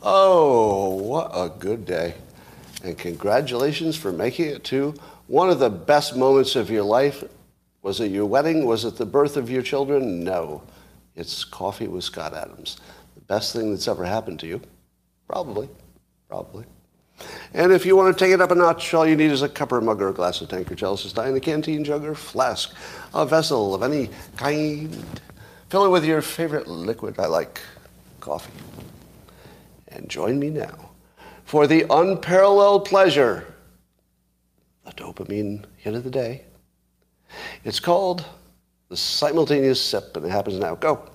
Oh, what a good day. And congratulations for making it to one of the best moments of your life. Was it your wedding? Was it the birth of your children? No. It's coffee with Scott Adams. The best thing that's ever happened to you? Probably. Probably. And if you want to take it up a notch, all you need is a cup or a mug or a glass of tank or chalice, stein, a canteen jug or flask, a vessel of any kind. Fill it with your favorite liquid. I like coffee. And join me now for the unparalleled pleasure, the dopamine hit of the day. It's called the simultaneous sip, and it happens now. Go.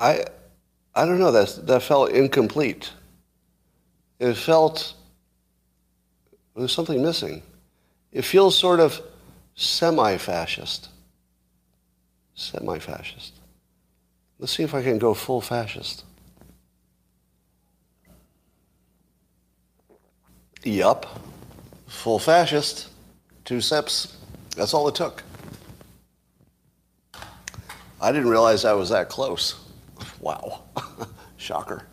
I, I don't know. That that felt incomplete. It felt there's something missing. It feels sort of semi-fascist. Semi-fascist. Let's see if I can go full fascist. Yup. Full fascist. Two sips. That's all it took. I didn't realize I was that close. Wow. Shocker.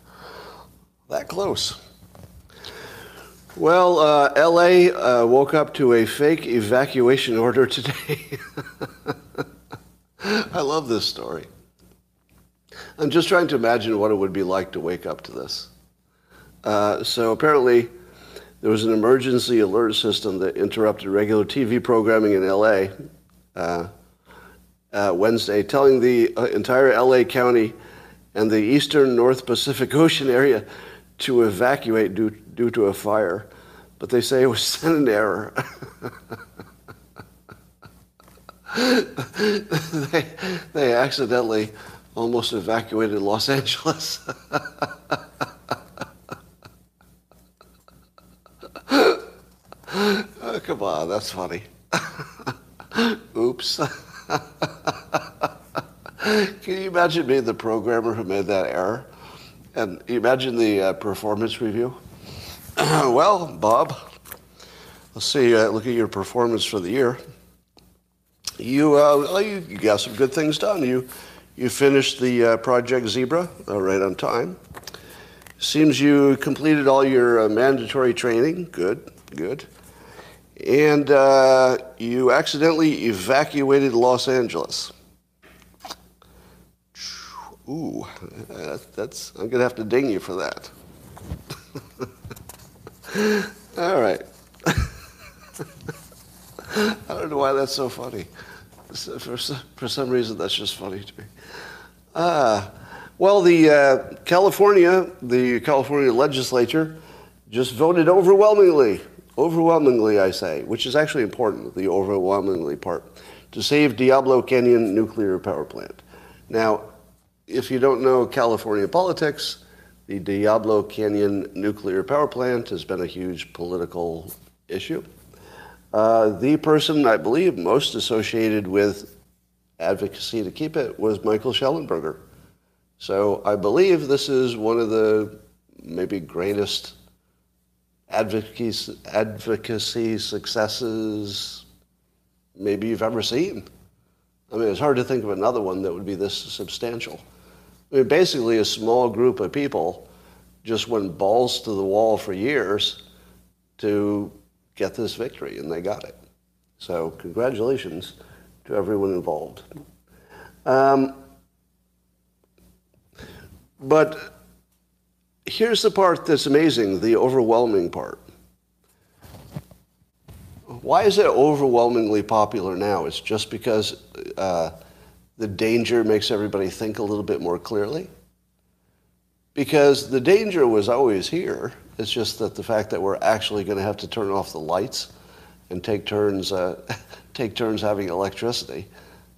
That close. Well, uh, LA uh, woke up to a fake evacuation order today. I love this story. I'm just trying to imagine what it would be like to wake up to this. Uh, so apparently, there was an emergency alert system that interrupted regular TV programming in LA uh, uh, Wednesday, telling the uh, entire LA County and the eastern North Pacific Ocean area to evacuate due, due to a fire. But they say it was sent in error. they, they accidentally almost evacuated Los Angeles. oh, come on, that's funny. Oops. Can you imagine being the programmer who made that error? And you imagine the uh, performance review? well, Bob, let's see, uh, look at your performance for the year. You, uh, you, you, got some good things done. You, you finished the uh, Project Zebra uh, right on time. Seems you completed all your uh, mandatory training. Good, good. And you accidentally evacuated Los Angeles. Ooh, that's, that's I'm going to have to ding you for that. All right. I don't know why that's so funny. For, for some reason, that's just funny to me. Uh, well, the uh, California, the California legislature just voted overwhelmingly, overwhelmingly, I say, which is actually important, the overwhelmingly part, to save Diablo Canyon nuclear power plant. Now, if you don't know California politics, the Diablo Canyon nuclear power plant has been a huge political issue. Uh, the person I believe most associated with advocacy to keep it was Michael Shellenberger. So I believe this is one of the maybe greatest advocacy, advocacy successes maybe you've ever seen. I mean, it's hard to think of another one that would be this substantial. I mean, basically, a small group of people just went balls to the wall for years to get this victory, and they got it. So, congratulations to everyone involved. Um, but here's the part that's amazing the overwhelming part. Why is it overwhelmingly popular now? It's just because. Uh, the danger makes everybody think a little bit more clearly. Because the danger was always here. It's just that the fact that we're actually going to have to turn off the lights and take turns, uh, take turns having electricity,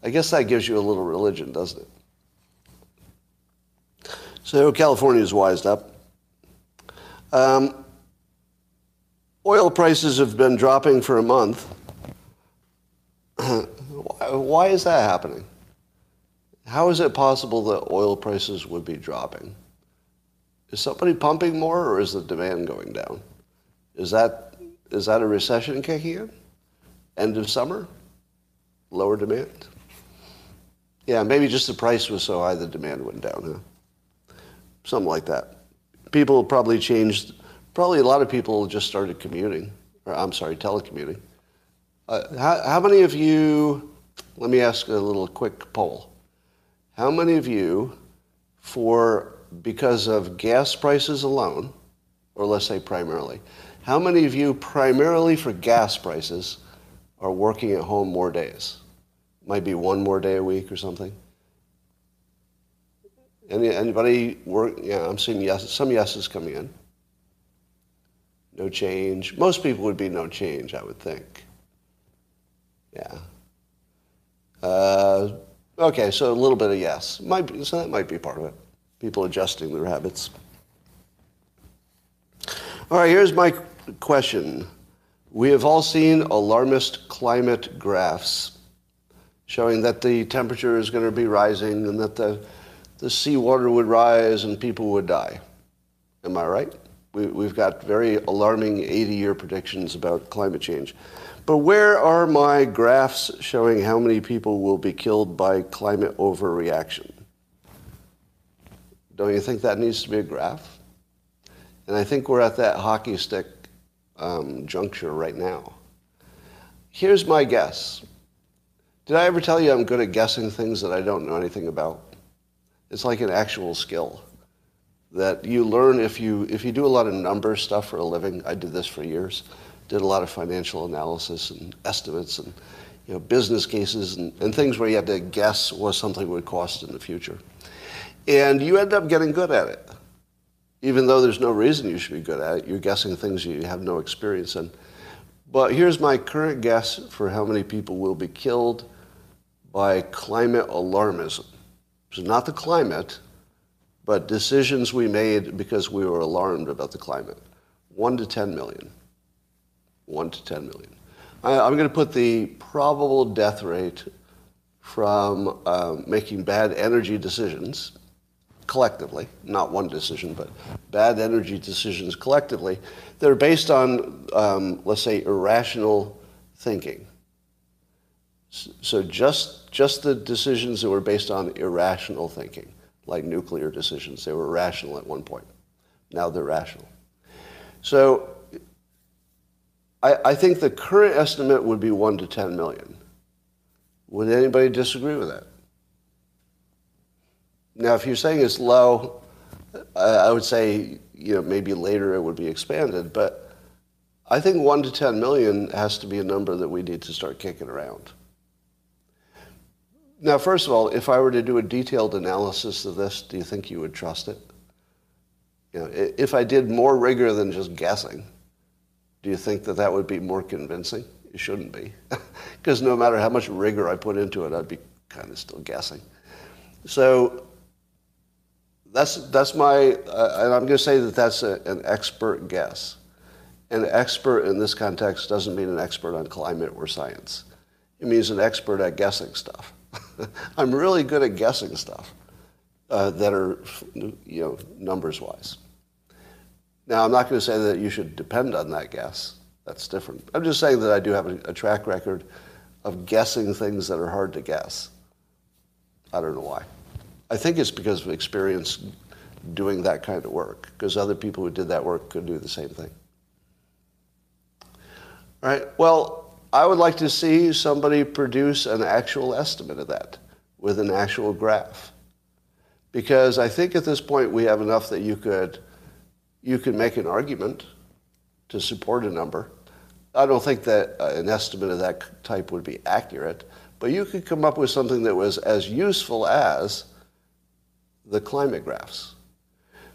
I guess that gives you a little religion, doesn't it? So California's wised up. Um, oil prices have been dropping for a month. Why is that happening? How is it possible that oil prices would be dropping? Is somebody pumping more or is the demand going down? Is that, Is that a recession kicking in? End of summer? Lower demand? Yeah, maybe just the price was so high the demand went down, huh? Something like that. People probably changed, probably a lot of people just started commuting, or I'm sorry, telecommuting. Uh, how, how many of you, let me ask a little quick poll. How many of you, for because of gas prices alone, or let's say primarily, how many of you primarily for gas prices are working at home more days? Might be one more day a week or something. Any, anybody work? Yeah, I'm seeing yes, some yeses coming in. No change. Most people would be no change, I would think. Yeah. Uh, okay, so a little bit of yes. Might be, so that might be part of it. People adjusting their habits. All right, here's my question. We have all seen alarmist climate graphs showing that the temperature is going to be rising and that the, the seawater would rise and people would die. Am I right? We, we've got very alarming 80 year predictions about climate change. But where are my graphs showing how many people will be killed by climate overreaction? Don't you think that needs to be a graph? And I think we're at that hockey stick um, juncture right now. Here's my guess. Did I ever tell you I'm good at guessing things that I don't know anything about? It's like an actual skill that you learn if you if you do a lot of number stuff for a living. I did this for years. Did a lot of financial analysis and estimates and you know business cases and, and things where you had to guess what something would cost in the future. And you end up getting good at it even though there's no reason you should be good at it, you're guessing things you have no experience in. But here's my current guess for how many people will be killed by climate alarmism. So, not the climate, but decisions we made because we were alarmed about the climate. One to 10 million. One to 10 million. I, am going to put the probable death rate from uh, making bad energy decisions collectively, not one decision, but bad energy decisions collectively, that are based on, um, let's say, irrational thinking. So just, just the decisions that were based on irrational thinking, like nuclear decisions, they were rational at one point. Now they're rational. So I, I think the current estimate would be 1 to 10 million. Would anybody disagree with that? Now, if you're saying it's low, I would say you know maybe later it would be expanded, but I think one to 10 million has to be a number that we need to start kicking around. Now, first of all, if I were to do a detailed analysis of this, do you think you would trust it? You know, if I did more rigor than just guessing, do you think that that would be more convincing? It shouldn't be, because no matter how much rigor I put into it, I'd be kind of still guessing. So that's, that's my, uh, and I'm going to say that that's a, an expert guess. An expert in this context doesn't mean an expert on climate or science. It means an expert at guessing stuff. I'm really good at guessing stuff uh, that are, you know, numbers wise. Now, I'm not going to say that you should depend on that guess. That's different. I'm just saying that I do have a, a track record of guessing things that are hard to guess. I don't know why. I think it's because of experience doing that kind of work, because other people who did that work could do the same thing. All right, well, I would like to see somebody produce an actual estimate of that with an actual graph. Because I think at this point we have enough that you could, you can make an argument to support a number. I don't think that uh, an estimate of that type would be accurate, but you could come up with something that was as useful as the climate graphs.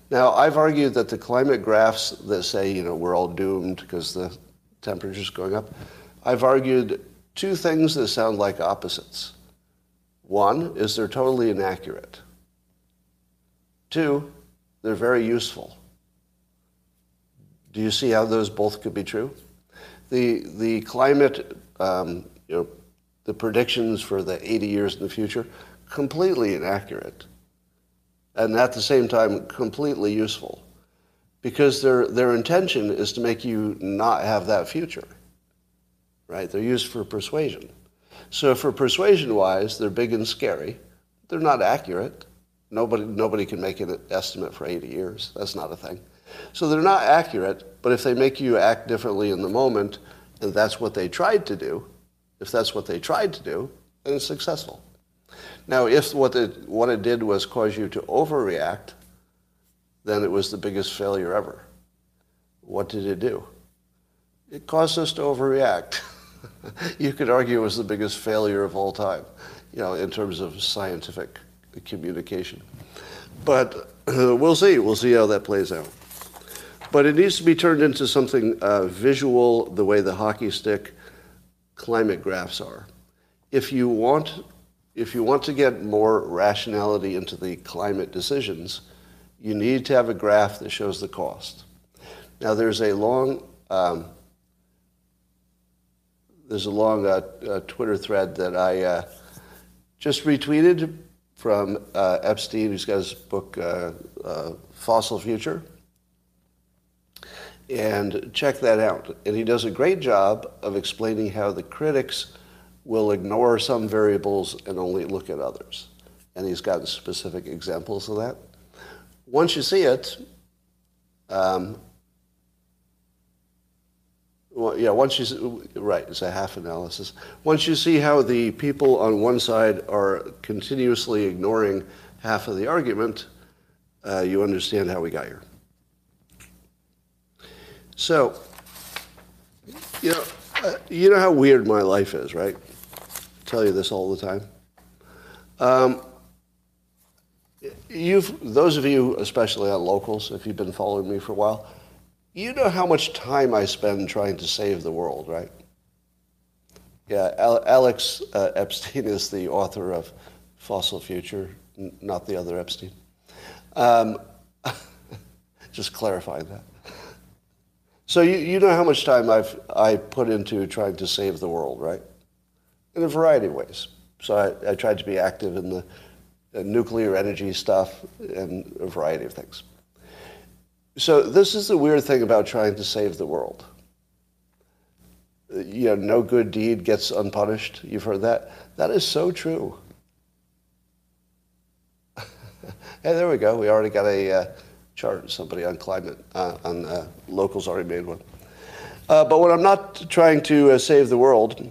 Now, I've argued that the climate graphs that say, you know, we're all doomed because the temperature's going up, I've argued two things that sound like opposites. One is they're totally inaccurate. Two, they're very useful. Do you see how those both could be true? The, the climate, um, you know, the predictions for the 80 years in the future, completely inaccurate and at the same time completely useful. because their, their intention is to make you not have that future. Right? They're used for persuasion. So for persuasion wise, they're big and scary. They're not accurate. Nobody, nobody can make an estimate for 80 years. That's not a thing. So they're not accurate, but if they make you act differently in the moment, and that's what they tried to do, if that's what they tried to do, then it's successful. Now, if what it, what it did was cause you to overreact, then it was the biggest failure ever. What did it do? It caused us to overreact. you could argue it was the biggest failure of all time, you know, in terms of scientific communication. But uh, we'll see. We'll see how that plays out. But it needs to be turned into something uh, visual, the way the hockey stick climate graphs are. If you want, if you want to get more rationality into the climate decisions, you need to have a graph that shows the cost. Now, there's a long, um, there's a long uh, uh, Twitter thread that I uh, just retweeted from uh, Epstein, who's got his book uh, uh, Fossil Future. And check that out. And he does a great job of explaining how the critics will ignore some variables and only look at others. And he's got specific examples of that. Once you see it, um, well, yeah, once you, see, right, it's a half analysis. Once you see how the people on one side are continuously ignoring half of the argument, uh, you understand how we got here. So, you know, uh, you know how weird my life is, right? I tell you this all the time. Um, you've, those of you, especially on locals, if you've been following me for a while, you know how much time I spend trying to save the world, right? Yeah, Alex uh, Epstein is the author of Fossil Future, n- not the other Epstein. Um, just clarifying that. So you, you know how much time I've I put into trying to save the world, right? In a variety of ways. So I, I tried to be active in the uh, nuclear energy stuff and a variety of things. So this is the weird thing about trying to save the world. You know, no good deed gets unpunished. You've heard that. That is so true. hey, there we go. We already got a uh, chart. Somebody on climate, uh, on uh, locals already made one. Uh, but when I'm not trying to uh, save the world,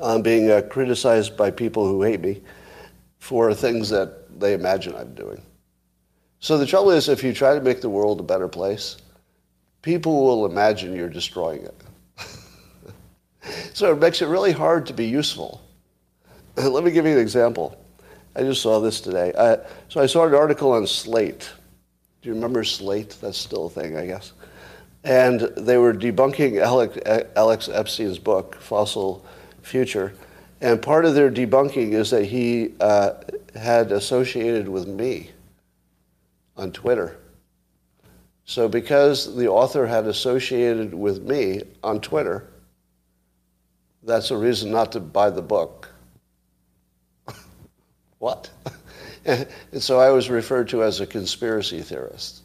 I'm being uh, criticized by people who hate me for things that they imagine I'm doing. So the trouble is, if you try to make the world a better place, people will imagine you're destroying it. so it makes it really hard to be useful. Let me give you an example. I just saw this today. So I saw an article on Slate. Do you remember Slate? That's still a thing, I guess. And they were debunking Alex, Alex Epstein's book, Fossil Future. And part of their debunking is that he uh, had associated with me on Twitter. So because the author had associated with me on Twitter, that's a reason not to buy the book. what? and so I was referred to as a conspiracy theorist.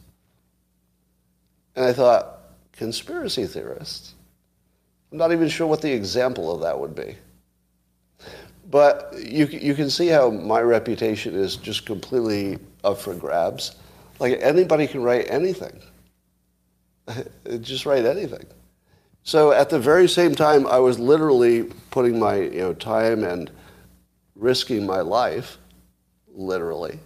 And I thought, conspiracy theorist? I'm not even sure what the example of that would be. But you, you can see how my reputation is just completely up for grabs. Like anybody can write anything. Just write anything. So at the very same time, I was literally putting my you know, time and risking my life, literally,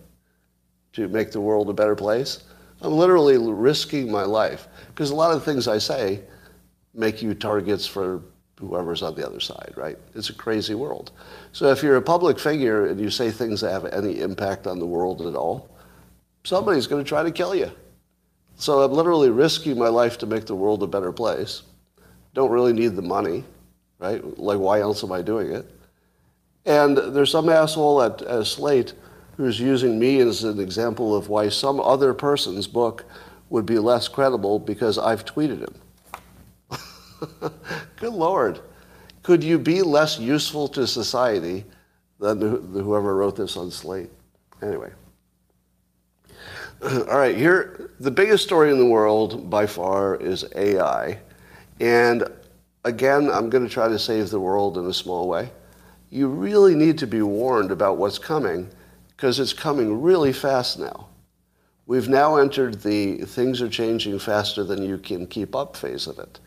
to make the world a better place. I'm literally risking my life because a lot of the things I say make you targets for whoever's on the other side, right? It's a crazy world. So if you're a public figure and you say things that have any impact on the world at all, somebody's going to try to kill you. So I'm literally risking my life to make the world a better place. Don't really need the money, right? Like, why else am I doing it? And there's some asshole at, at Slate who's using me as an example of why some other person's book would be less credible because I've tweeted him. Good Lord. Could you be less useful to society than whoever wrote this on Slate? Anyway. All right, here, the biggest story in the world by far is AI. And again, I'm going to try to save the world in a small way. You really need to be warned about what's coming because it's coming really fast now. We've now entered the things are changing faster than you can keep up phase of it.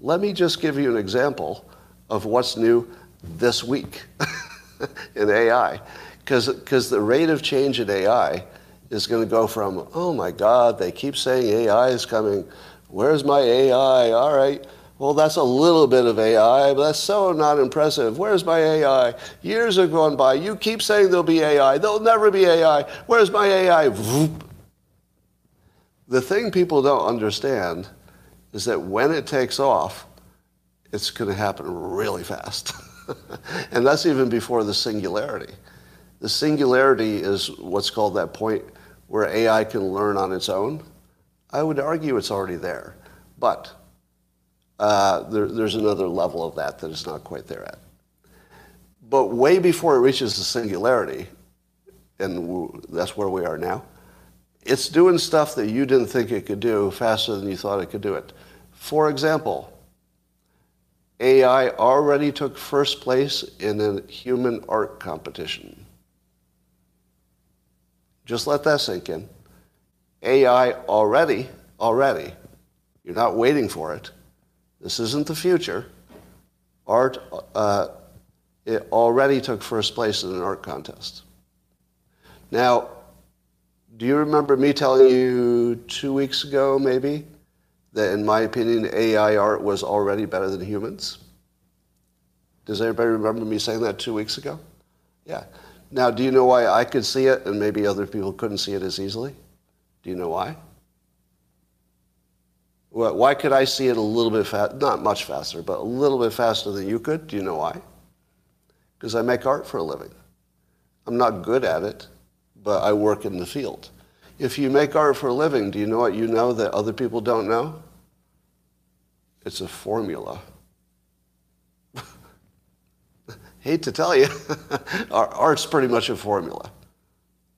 Let me just give you an example of what's new this week in AI. Because the rate of change in AI is going to go from, oh my God, they keep saying AI is coming. Where's my AI? All right. Well, that's a little bit of AI, but that's so not impressive. Where's my AI? Years are going by. You keep saying there'll be AI. There'll never be AI. Where's my AI? The thing people don't understand is that when it takes off, it's going to happen really fast. and that's even before the singularity. The singularity is what's called that point where AI can learn on its own. I would argue it's already there. But uh, there, there's another level of that that it's not quite there at. But way before it reaches the singularity, and that's where we are now, it's doing stuff that you didn't think it could do faster than you thought it could do it. For example, AI already took first place in a human art competition. Just let that sink in. AI already, already, you're not waiting for it. This isn't the future. Art, uh, it already took first place in an art contest. Now, do you remember me telling you two weeks ago, maybe, that in my opinion, AI art was already better than humans? Does anybody remember me saying that two weeks ago? Yeah. Now, do you know why I could see it and maybe other people couldn't see it as easily? Do you know why? Why could I see it a little bit fast, not much faster, but a little bit faster than you could? Do you know why? Because I make art for a living. I'm not good at it, but I work in the field. If you make art for a living, do you know what you know that other people don't know? It's a formula. Hate to tell you, art's pretty much a formula.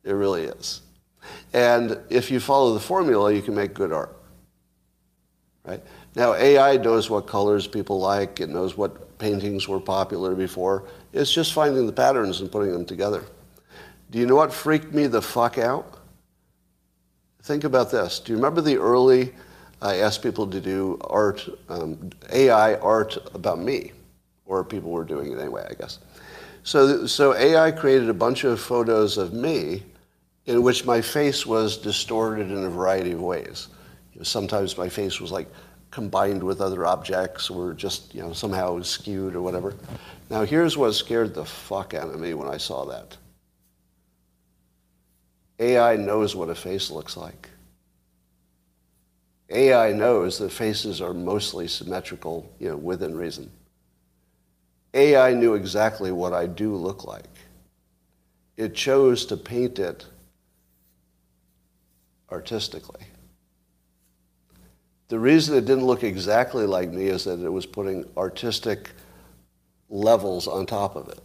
It really is. And if you follow the formula, you can make good art. Right? Now, AI knows what colors people like, it knows what paintings were popular before. It's just finding the patterns and putting them together. Do you know what freaked me the fuck out? Think about this. Do you remember the early, I asked people to do art, um, AI art about me? or people were doing it anyway, I guess. So, so AI created a bunch of photos of me in which my face was distorted in a variety of ways. Sometimes my face was like combined with other objects or just you know somehow skewed or whatever. Now here's what scared the fuck out of me when I saw that. AI knows what a face looks like. AI knows that faces are mostly symmetrical, you know, within reason. AI knew exactly what I do look like. It chose to paint it artistically. The reason it didn't look exactly like me is that it was putting artistic levels on top of it.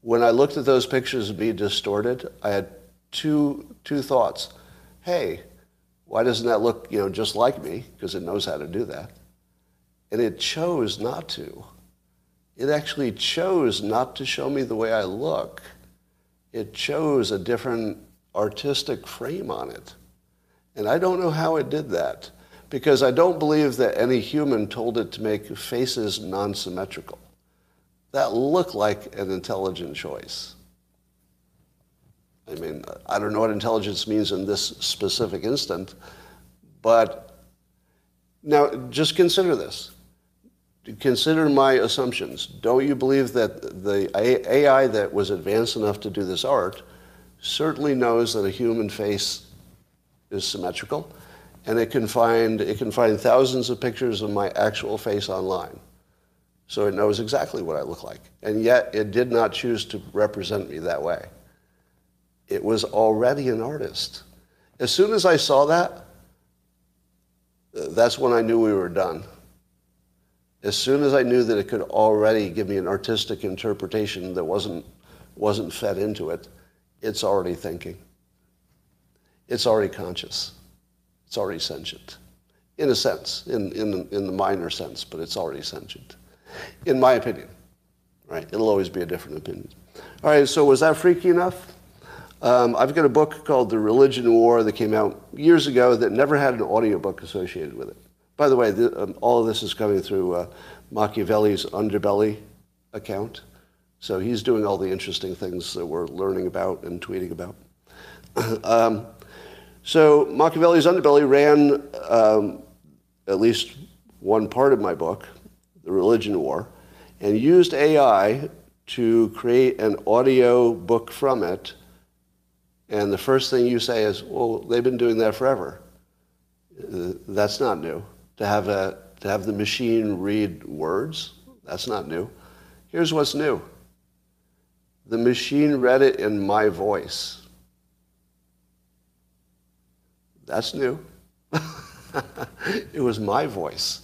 When I looked at those pictures me distorted, I had two, two thoughts. Hey, why doesn't that look you know, just like me? Because it knows how to do that. And it chose not to. It actually chose not to show me the way I look. It chose a different artistic frame on it. And I don't know how it did that because I don't believe that any human told it to make faces non-symmetrical. That looked like an intelligent choice. I mean, I don't know what intelligence means in this specific instant, but now just consider this consider my assumptions. Don't you believe that the AI that was advanced enough to do this art certainly knows that a human face is symmetrical, and it can find it can find thousands of pictures of my actual face online. So it knows exactly what I look like. And yet it did not choose to represent me that way. It was already an artist. As soon as I saw that, that's when I knew we were done. As soon as I knew that it could already give me an artistic interpretation that wasn't, wasn't fed into it, it's already thinking. It's already conscious. It's already sentient, in a sense, in, in, in the minor sense, but it's already sentient, in my opinion. Right? It'll always be a different opinion. All right, so was that freaky enough? Um, I've got a book called The Religion War that came out years ago that never had an audiobook associated with it. By the way, the, um, all of this is coming through uh, Machiavelli's Underbelly account. So he's doing all the interesting things that we're learning about and tweeting about. um, so Machiavelli's Underbelly ran um, at least one part of my book, The Religion War, and used AI to create an audio book from it. And the first thing you say is, well, they've been doing that forever. That's not new. To have, a, to have the machine read words, that's not new. Here's what's new. The machine read it in my voice. That's new. it was my voice.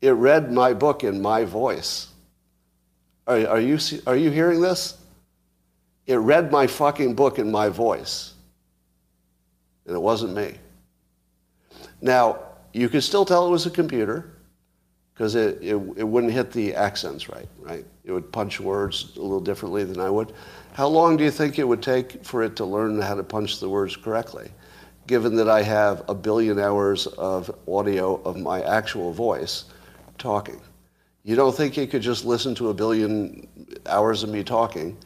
It read my book in my voice. Are, are, you, are you hearing this? It read my fucking book in my voice. And it wasn't me. Now, you could still tell it was a computer because it, it, it wouldn't hit the accents right, right? It would punch words a little differently than I would. How long do you think it would take for it to learn how to punch the words correctly? Given that I have a billion hours of audio of my actual voice talking. You don't think it could just listen to a billion hours of me talking,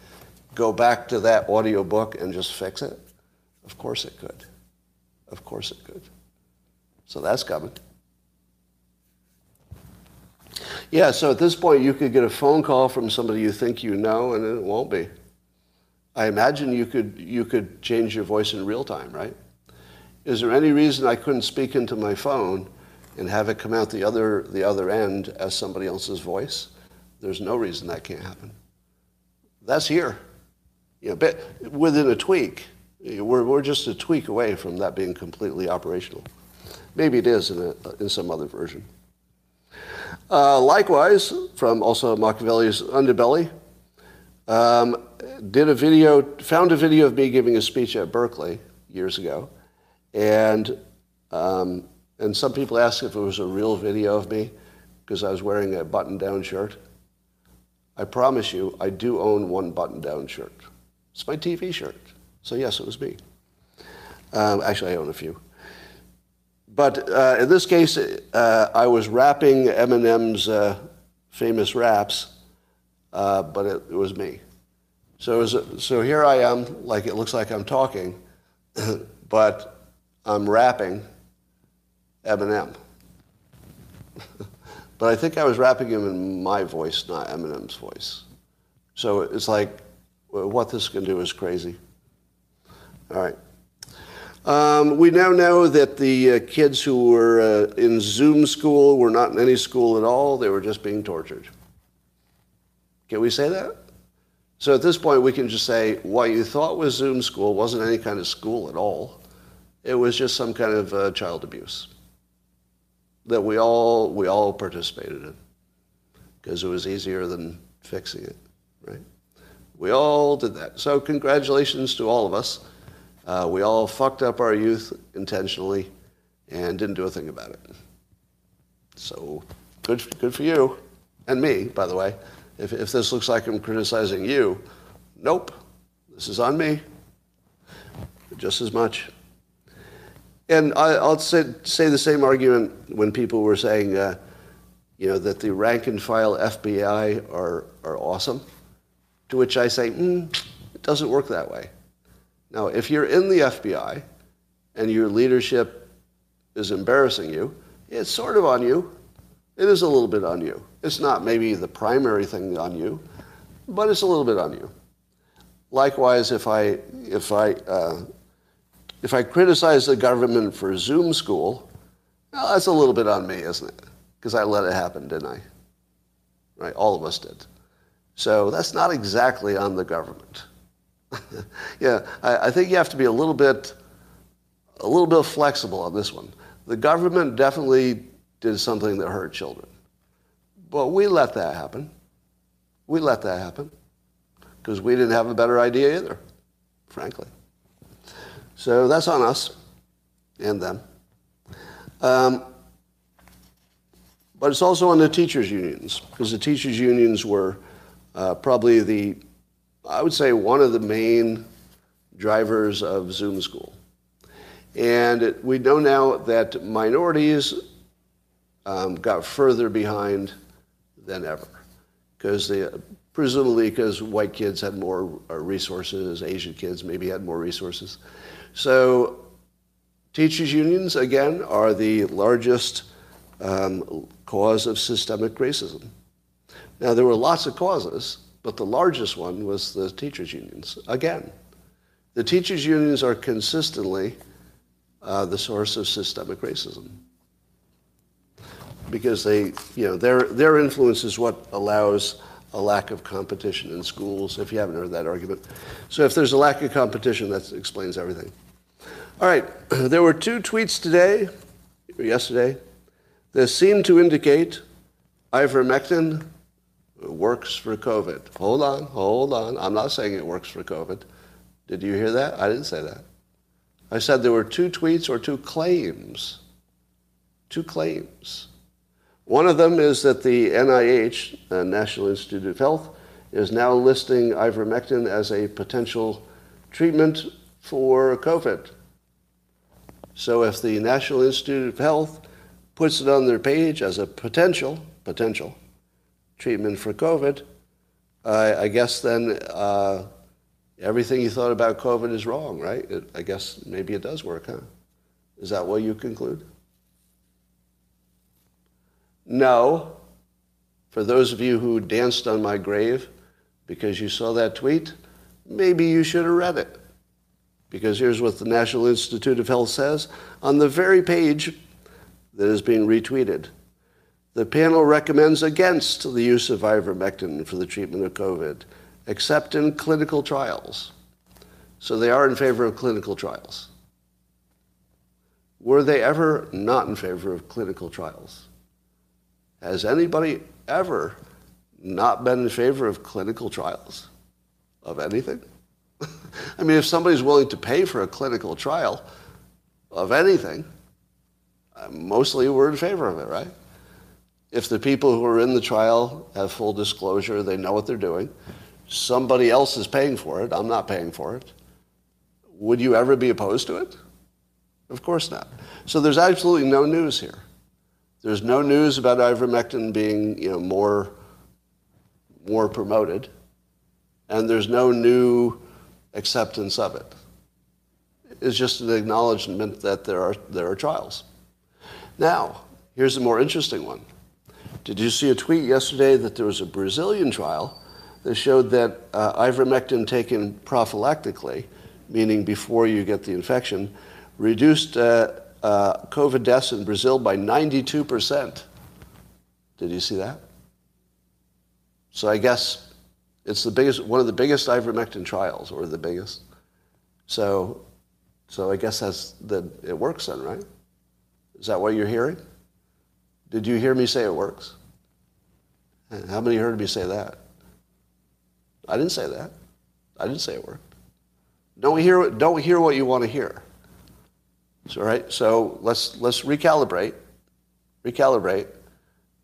go back to that audio book and just fix it? Of course it could. Of course it could. So that's coming. Yeah, so at this point you could get a phone call from somebody you think you know and it won't be. I imagine you could you could change your voice in real time, right? Is there any reason I couldn't speak into my phone and have it come out the other, the other end as somebody else's voice. There's no reason that can't happen. That's here. You know, but within a tweak. We're, we're just a tweak away from that being completely operational. Maybe it is in, a, in some other version. Uh, likewise, from also Machiavelli's Underbelly, um, did a video, found a video of me giving a speech at Berkeley years ago, and um, and some people ask if it was a real video of me because I was wearing a button down shirt. I promise you, I do own one button down shirt. It's my TV shirt. So, yes, it was me. Um, actually, I own a few. But uh, in this case, uh, I was rapping Eminem's uh, famous raps, uh, but it, it, was me. So, was so here I am, like it looks like I'm talking, but I'm rapping Eminem. but I think I was rapping him in my voice, not Eminem's voice. So it's like what this can do is crazy. All right. Um, we now know that the uh, kids who were uh, in Zoom school were not in any school at all. They were just being tortured. Can we say that? So at this point, we can just say what you thought was Zoom school wasn't any kind of school at all. It was just some kind of uh, child abuse that we all we all participated in because it was easier than fixing it, right? We all did that. So congratulations to all of us. Uh, we all fucked up our youth intentionally and didn't do a thing about it. So good, good for you and me, by the way. If, if this looks like I'm criticizing you, nope, this is on me just as much. And I, will say, say the same argument when people were saying, uh, you know, that the rank and file FBI are, are awesome, to which I say, mm, it doesn't work that way. Now, if you're in the FBI and your leadership is embarrassing you, it's sort of on you. It is a little bit on you. It's not maybe the primary thing on you, but it's a little bit on you. Likewise, if I, if I uh, if I criticize the government for Zoom school, well, that's a little bit on me, isn't it? Because I let it happen, didn't I? Right? All of us did. So that's not exactly on the government. yeah, I, I, think you have to be a little bit, a little bit flexible on this one. The government definitely did something that hurt children, but we let that happen. We let that happen because we didn't have a better idea either, frankly. So that's on us and them. Um, but it's also on the teachers' unions, because the teachers' unions were uh, probably the, I would say, one of the main drivers of Zoom school. And it, we know now that minorities um, got further behind than ever, because they, presumably because white kids had more uh, resources, Asian kids maybe had more resources. So teachers' unions, again, are the largest um, cause of systemic racism. Now, there were lots of causes, but the largest one was the teachers' unions. Again, the teachers' unions are consistently uh, the source of systemic racism because they, you know, their, their influence is what allows a lack of competition in schools, if you haven't heard that argument. So if there's a lack of competition, that explains everything. All right, there were two tweets today, or yesterday, that seem to indicate ivermectin works for COVID. Hold on, hold on. I'm not saying it works for COVID. Did you hear that? I didn't say that. I said there were two tweets or two claims. Two claims. One of them is that the NIH, the uh, National Institute of Health, is now listing ivermectin as a potential treatment for COVID. So if the National Institute of Health puts it on their page as a potential, potential treatment for COVID, I guess then uh, everything you thought about COVID is wrong, right? It, I guess maybe it does work, huh? Is that what you conclude? No. For those of you who danced on my grave because you saw that tweet, maybe you should have read it. Because here's what the National Institute of Health says on the very page that is being retweeted. The panel recommends against the use of ivermectin for the treatment of COVID, except in clinical trials. So they are in favor of clinical trials. Were they ever not in favor of clinical trials? Has anybody ever not been in favor of clinical trials of anything? I mean, if somebody's willing to pay for a clinical trial of anything, mostly we're in favor of it, right? If the people who are in the trial have full disclosure, they know what they're doing, somebody else is paying for it, I'm not paying for it, would you ever be opposed to it? Of course not. So there's absolutely no news here. There's no news about ivermectin being you know, more, more promoted, and there's no new acceptance of it. It's just an acknowledgement that there are, there are trials. Now, here's a more interesting one. Did you see a tweet yesterday that there was a Brazilian trial that showed that uh, ivermectin taken prophylactically, meaning before you get the infection, reduced uh, uh, COVID deaths in Brazil by 92%. Did you see that? So I guess it's the biggest, one of the biggest ivermectin trials, or the biggest. So, so I guess that's that it works then, right? Is that what you're hearing? Did you hear me say it works? How many heard me say that? I didn't say that. I didn't say it worked. Don't hear, don't hear what you want to hear. So, right, so let's, let's recalibrate. Recalibrate.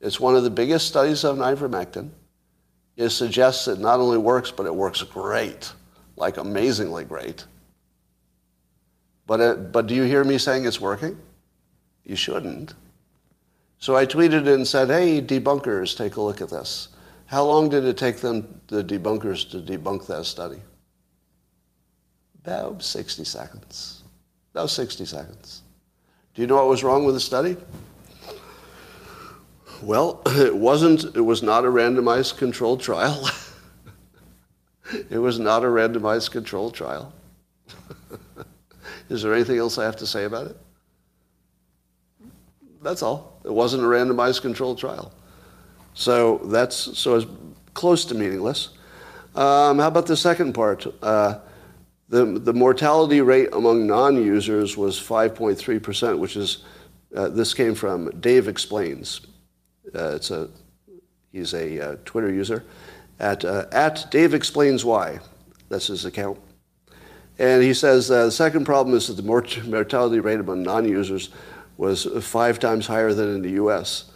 It's one of the biggest studies of ivermectin. It suggests it not only works, but it works great, like amazingly great. But, it, but do you hear me saying it's working? You shouldn't. So I tweeted and said, hey, debunkers, take a look at this. How long did it take them, the debunkers, to debunk that study? About 60 seconds. Was 60 seconds. Do you know what was wrong with the study? Well, it wasn't, it was not a randomized controlled trial. it was not a randomized controlled trial. Is there anything else I have to say about it? That's all. It wasn't a randomized controlled trial. So that's so it's close to meaningless. Um, how about the second part? Uh, the, the mortality rate among non-users was 5.3%, which is, uh, this came from Dave Explains. Uh, it's a, he's a uh, Twitter user. At, uh, at Dave Explains Why, that's his account. And he says the second problem is that the mort- mortality rate among non-users was five times higher than in the U.S.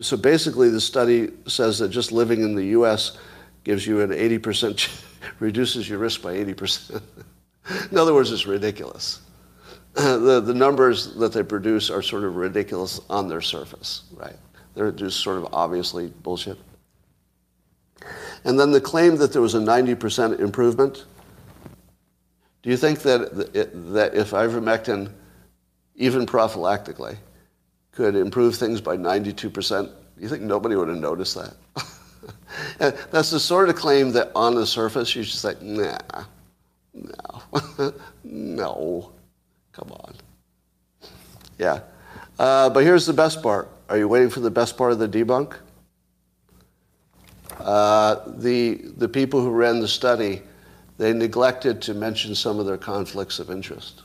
So basically, the study says that just living in the U.S. gives you an 80% reduces your risk by 80%. in other words, it's ridiculous. the, the numbers that they produce are sort of ridiculous on their surface, right? They're just sort of obviously bullshit. And then the claim that there was a 90% improvement. Do you think that, that if ivermectin, even prophylactically, could improve things by 92%, you think nobody would have noticed that? That's the sort of claim that on the surface you just like, nah, no, no, come on. Yeah. Uh, but here's the best part. Are you waiting for the best part of the debunk? Uh, the, the people who ran the study, they neglected to mention some of their conflicts of interest.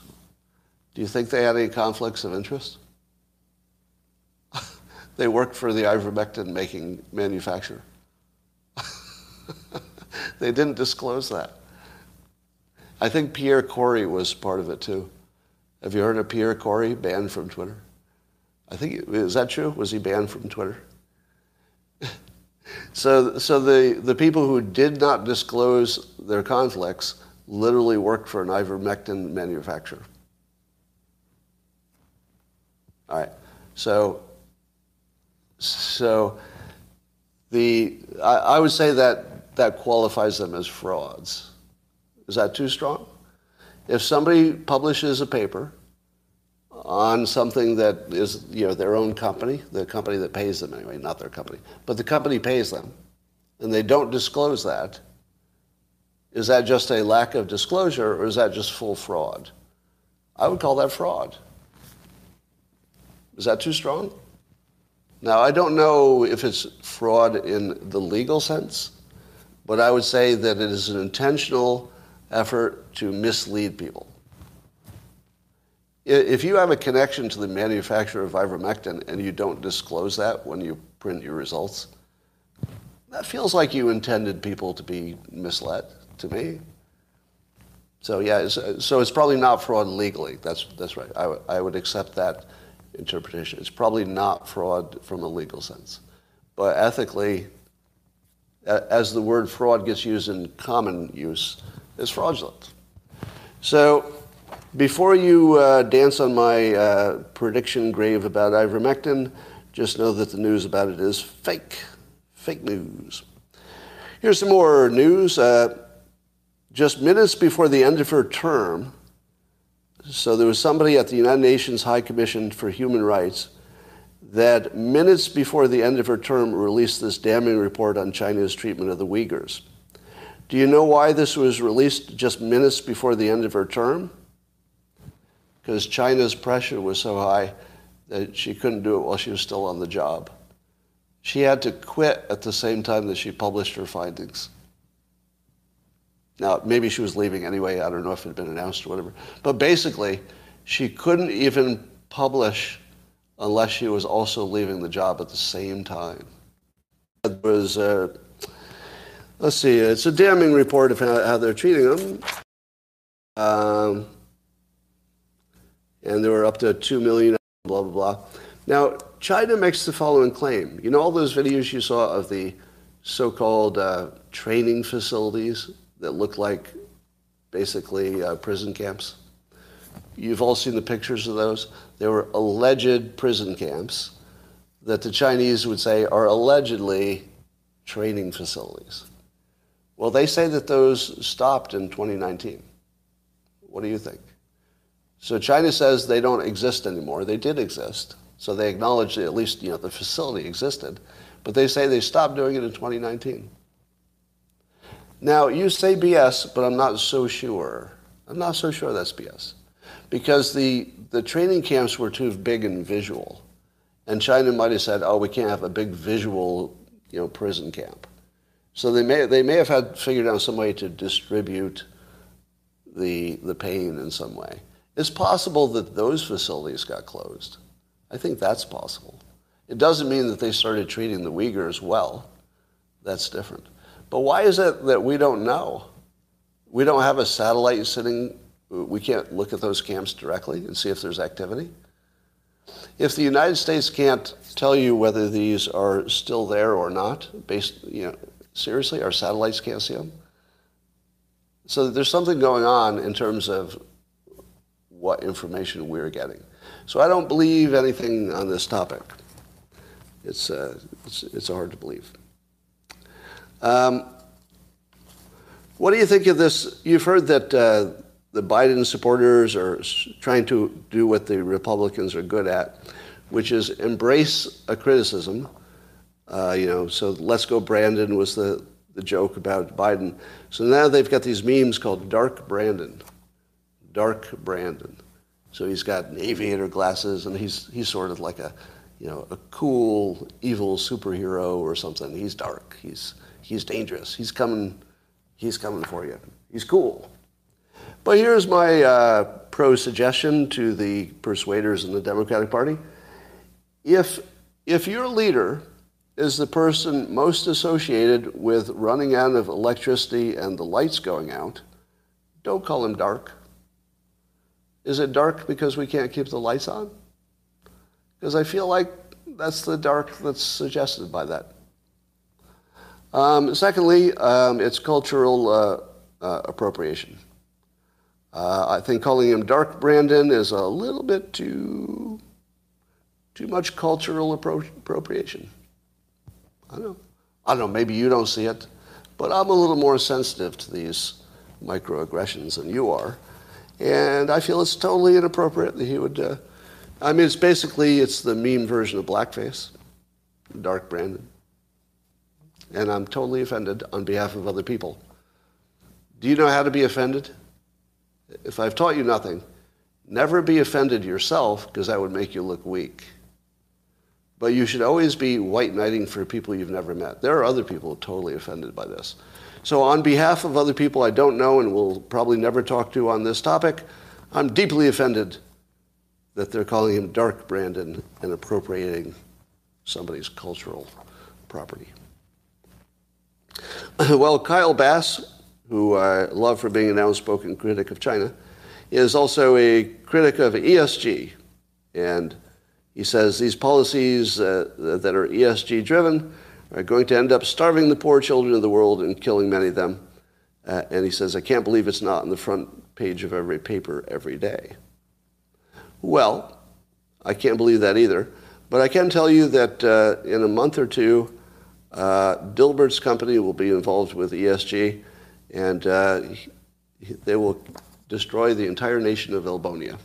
Do you think they had any conflicts of interest? they worked for the ivermectin making manufacturer. they didn't disclose that. I think Pierre Kory was part of it too. Have you heard of Pierre Kory banned from Twitter? I think is that true? Was he banned from Twitter? so, so the, the people who did not disclose their conflicts literally worked for an ivermectin manufacturer. All right. So, so the I, I would say that that qualifies them as frauds. Is that too strong? If somebody publishes a paper on something that is you know their own company, the company that pays them anyway, not their company, but the company pays them, and they don't disclose that. Is that just a lack of disclosure, or is that just full fraud? I would call that fraud. Is that too strong? Now, I don't know if it's fraud in the legal sense, but I would say that it is an intentional effort to mislead people. If you have a connection to the manufacturer of ivermectin and you don't disclose that when you print your results, that feels like you intended people to be misled to me. So yeah, so it's probably not fraud legally. That's that's right. I, w- I would accept that interpretation. It's probably not fraud from a legal sense, but ethically, as the word fraud gets used in common use, is fraudulent. So before you uh, dance on my uh, prediction grave about ivermectin, just know that the news about it is fake. Fake news. Here's some more news. Uh, just minutes before the end of her term, so there was somebody at the United Nations High Commission for Human Rights that minutes before the end of her term released this damning report on China's treatment of the Uyghurs. Do you know why this was released just minutes before the end of her term? Because China's pressure was so high that she couldn't do it while she was still on the job. She had to quit at the same time that she published her findings. Now, maybe she was leaving anyway. I don't know if it had been announced or whatever. But basically, she couldn't even publish unless she was also leaving the job at the same time. It was uh, let's see, it's a damning report of how, how they're treating them. Um, and there were up to 2 million, blah, blah, blah. Now, China makes the following claim. You know all those videos you saw of the so-called uh, training facilities that look like basically uh, prison camps? You've all seen the pictures of those. They were alleged prison camps that the Chinese would say are allegedly training facilities. Well, they say that those stopped in 2019. What do you think? So China says they don't exist anymore. They did exist. So they acknowledge that at least you know the facility existed, but they say they stopped doing it in 2019. Now you say BS, but I'm not so sure. I'm not so sure that's BS, because the the training camps were too big and visual, and China might have said, "Oh, we can't have a big visual, you know, prison camp." So they may, they may have had figured out some way to distribute the, the pain in some way. It's possible that those facilities got closed. I think that's possible. It doesn't mean that they started treating the Uyghurs well. That's different. But why is it that we don't know? We don't have a satellite sitting we can't look at those camps directly and see if there's activity. If the United States can't tell you whether these are still there or not, based, you know, seriously, our satellites can't see them. So there's something going on in terms of what information we're getting. So I don't believe anything on this topic. It's, uh, it's, it's hard to believe. Um, what do you think of this? You've heard that uh, the Biden supporters are trying to do what the Republicans are good at, which is embrace a criticism. Uh, you know, so let's go Brandon was the, the joke about Biden. So now they've got these memes called Dark Brandon. Dark Brandon. So he's got aviator glasses and he's, he's sort of like a, you know, a cool, evil superhero or something. He's dark. He's, he's dangerous. He's coming, he's coming for you. He's cool. But here's my uh, pro suggestion to the persuaders in the Democratic Party. If, if your leader is the person most associated with running out of electricity and the lights going out, don't call him dark. Is it dark because we can't keep the lights on? Because I feel like that's the dark that's suggested by that. Um, secondly, um, it's cultural uh, uh, appropriation. Uh, I think calling him Dark Brandon is a little bit too too much cultural appro- appropriation. I don't know. I don't know. Maybe you don't see it, but I'm a little more sensitive to these microaggressions than you are, and I feel it's totally inappropriate that he would. Uh, I mean, it's basically it's the meme version of blackface, Dark Brandon, and I'm totally offended on behalf of other people. Do you know how to be offended? if I've taught you nothing, never be offended yourself because that would make you look weak. But you should always be white knighting for people you've never met. There are other people totally offended by this. So, on behalf of other people I don't know and will probably never talk to on this topic, I'm deeply offended that they're calling him Dark Brandon and appropriating somebody's cultural property. well, Kyle Bass who I love for being an outspoken critic of China, is also a critic of ESG. And he says these policies uh, that are ESG driven are going to end up starving the poor children of the world and killing many of them. Uh, and he says, I can't believe it's not on the front page of every paper every day. Well, I can't believe that either. But I can tell you that uh, in a month or two, uh, Dilbert's company will be involved with ESG and uh, they will destroy the entire nation of Elbonia.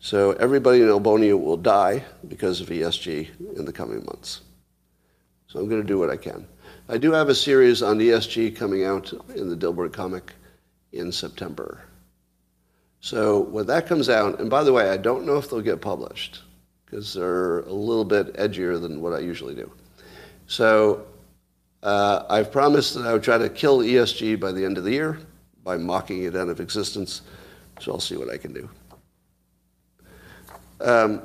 So everybody in Elbonia will die because of ESG in the coming months. So I'm going to do what I can. I do have a series on ESG coming out in the Dilbert comic in September. So when that comes out, and by the way, I don't know if they'll get published because they're a little bit edgier than what I usually do. So uh, I've promised that I would try to kill ESG by the end of the year by mocking it out of existence. So I'll see what I can do. Um,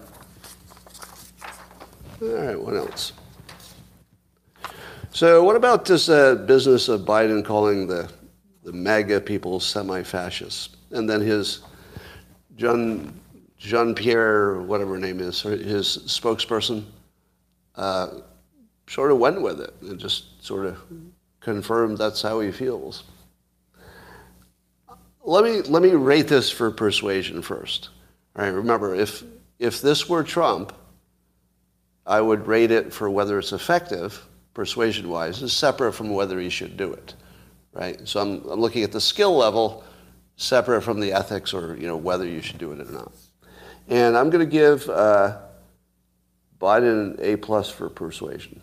all right, what else? So, what about this uh, business of Biden calling the, the MAGA people semi fascists? And then his Jean, Pierre, whatever name is, his spokesperson, uh, sort of went with it and just sort of confirmed that's how he feels. Let me, let me rate this for persuasion first. All right, remember, if, if this were Trump, I would rate it for whether it's effective, persuasion wise, is separate from whether he should do it. Right? So I'm, I'm looking at the skill level separate from the ethics or you know, whether you should do it or not. And I'm going to give uh, Biden an A plus for persuasion.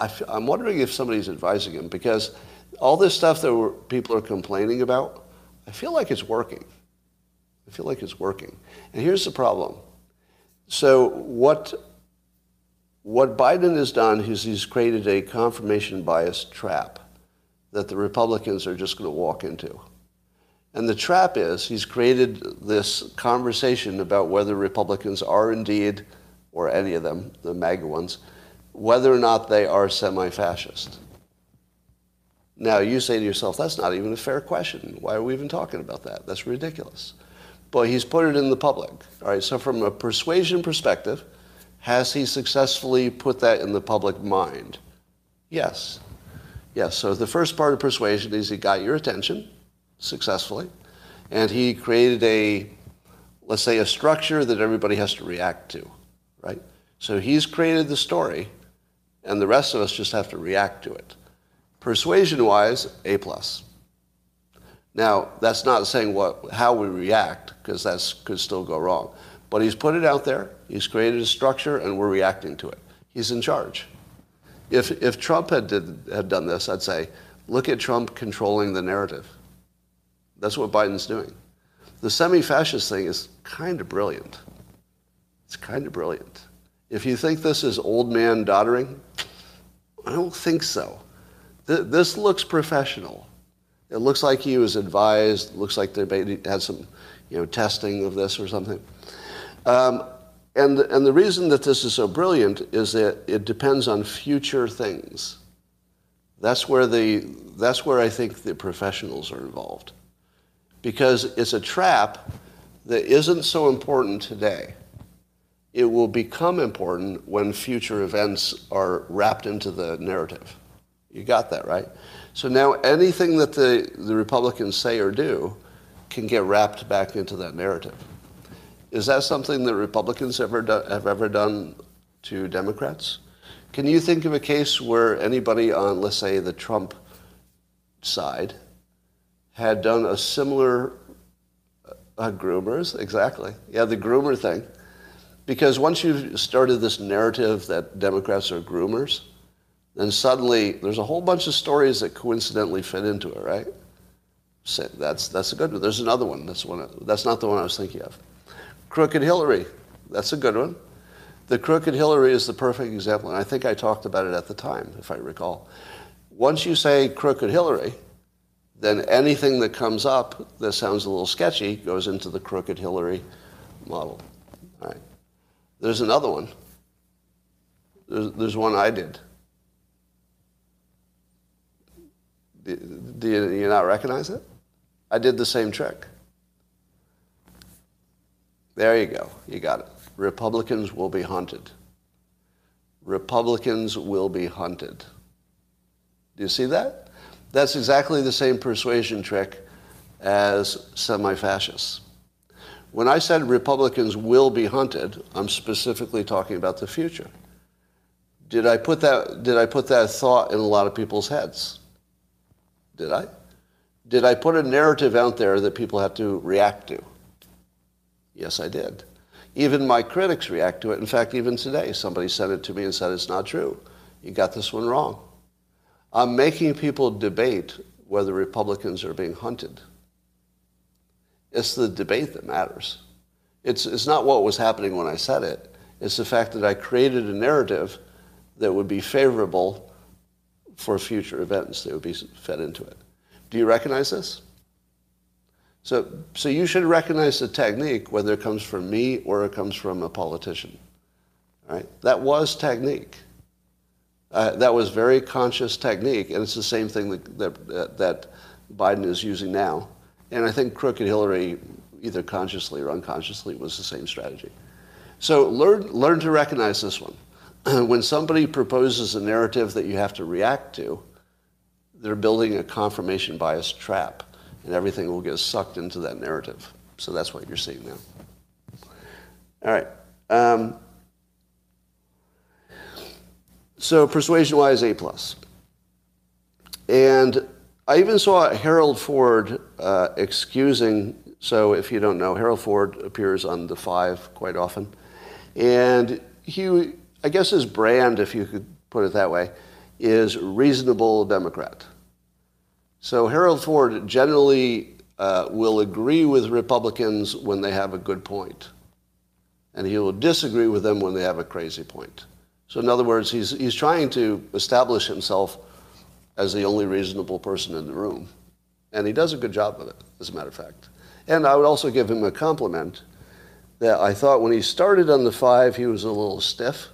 I am wondering if somebody's advising him because all this stuff that people are complaining about, I feel like it's working. I feel like it's working. And here's the problem. So what what Biden has done is he's created a confirmation bias trap that the Republicans are just going to walk into. And the trap is he's created this conversation about whether Republicans are indeed, or any of them, the MAGA ones, whether or not they are semi fascist. Now you say to yourself, that's not even a fair question. Why are we even talking about that? That's ridiculous. But he's put it in the public. All right, so from a persuasion perspective, has he successfully put that in the public mind? Yes. Yes, so the first part of persuasion is he got your attention successfully, and he created a, let's say, a structure that everybody has to react to, right? So he's created the story, and the rest of us just have to react to it. Persuasion-wise, A plus. Now, that's not saying what, how we react, because that could still go wrong. But he's put it out there, he's created a structure, and we're reacting to it. He's in charge. If, if Trump had, did, had done this, I'd say, look at Trump controlling the narrative. That's what Biden's doing. The semi-fascist thing is kind of brilliant. It's kind of brilliant. If you think this is old man doddering, I don't think so. Th- this looks professional. It looks like he was advised. Looks like they had some, you know, testing of this or something. Um, and, and the reason that this is so brilliant is that it depends on future things. That's where, the, that's where I think the professionals are involved. Because it's a trap that isn't so important today. It will become important when future events are wrapped into the narrative. You got that, right? So now anything that the, the Republicans say or do can get wrapped back into that narrative. Is that something that Republicans ever do, have ever done to Democrats? Can you think of a case where anybody on, let's say, the Trump side had done a similar uh, groomers, exactly. Yeah, the groomer thing. Because once you've started this narrative that Democrats are groomers, then suddenly there's a whole bunch of stories that coincidentally fit into it, right? So that's, that's a good one. There's another one. That's, one. that's not the one I was thinking of. Crooked Hillary. That's a good one. The Crooked Hillary is the perfect example, and I think I talked about it at the time, if I recall. Once you say Crooked Hillary, then anything that comes up that sounds a little sketchy goes into the Crooked Hillary model. All right. There's another one. There's, there's one I did. Do, do you, do you not recognize it? I did the same trick. There you go. You got it. Republicans will be hunted. Republicans will be hunted. Do you see that? That's exactly the same persuasion trick as semi-fascists. When I said Republicans will be hunted, I'm specifically talking about the future. Did I put that, did I put that thought in a lot of people's heads? Did I? Did I put a narrative out there that people have to react to? Yes, I did. Even my critics react to it. In fact, even today, somebody sent it to me and said, it's not true. You got this one wrong. I'm making people debate whether Republicans are being hunted. It's the debate that matters. It's, it's not what was happening when I said it. It's the fact that I created a narrative that would be favorable for future events that would be fed into it. Do you recognize this? So, so you should recognize the technique, whether it comes from me or it comes from a politician. Right? That was technique. Uh, that was very conscious technique, and it's the same thing that, that, that Biden is using now. And I think Crooked Hillary, either consciously or unconsciously, was the same strategy. So learn, learn to recognize this one. when somebody proposes a narrative that you have to react to, they're building a confirmation bias trap and everything will get sucked into that narrative. So that's what you're seeing now. All right. Um, so persuasion-wise, A plus. And I even saw Harold Ford uh, excusing. So if you don't know, Harold Ford appears on the Five quite often, and he, I guess, his brand, if you could put it that way, is reasonable Democrat. So Harold Ford generally uh, will agree with Republicans when they have a good point, and he will disagree with them when they have a crazy point. So in other words, he's, he's trying to establish himself as the only reasonable person in the room. And he does a good job of it, as a matter of fact. And I would also give him a compliment that I thought when he started on the five, he was a little stiff.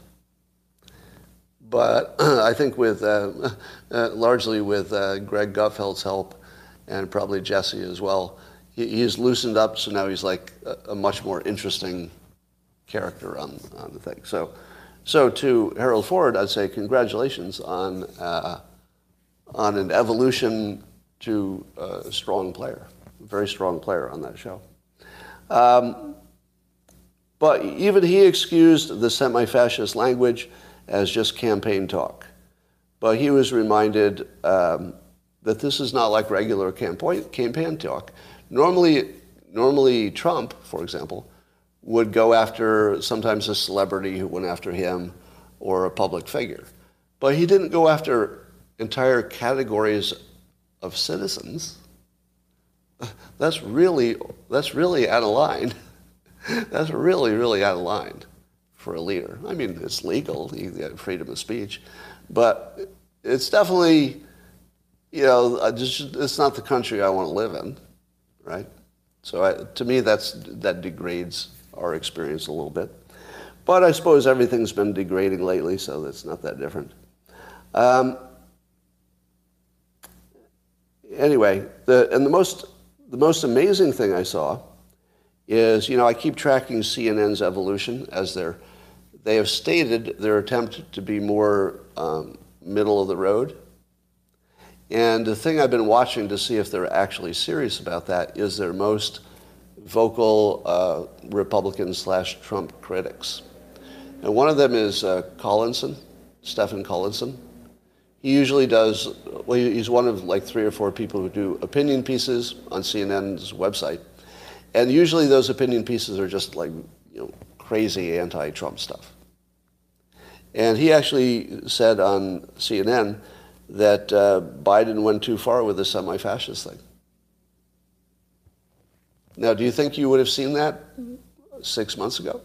But I think with uh, uh, largely with uh, Greg Gutfeld's help and probably Jesse as well, he, he's loosened up. So now he's like a, a much more interesting character on, on the thing. So, so to Harold Ford, I'd say congratulations on uh, on an evolution to a strong player, a very strong player on that show. Um, but even he excused the semi-fascist language as just campaign talk. But he was reminded um, that this is not like regular campaign, campaign talk. Normally, normally Trump, for example, would go after sometimes a celebrity who went after him or a public figure. But he didn't go after entire categories of citizens. That's really, that's really out of line. That's really, really out of line for a leader. I mean, it's legal, freedom of speech, but it's definitely, you know, just, it's not the country I want to live in, right? So I, to me, that's, that degrades our experience a little bit. But I suppose everything's been degrading lately, so it's not that different. Um, anyway, the, and the most, the most amazing thing I saw is, you know, I keep tracking CNN's evolution as they're, they have stated their attempt to be more um, middle of the road. And the thing I've been watching to see if they're actually serious about that is their most vocal uh, Republican slash Trump critics. And one of them is uh, Collinson, Stephen Collinson. He usually does, well, he's one of like three or four people who do opinion pieces on CNN's website. And usually those opinion pieces are just like, you know, crazy anti-Trump stuff. And he actually said on CNN that uh, Biden went too far with the semi-fascist thing. Now, do you think you would have seen that six months ago?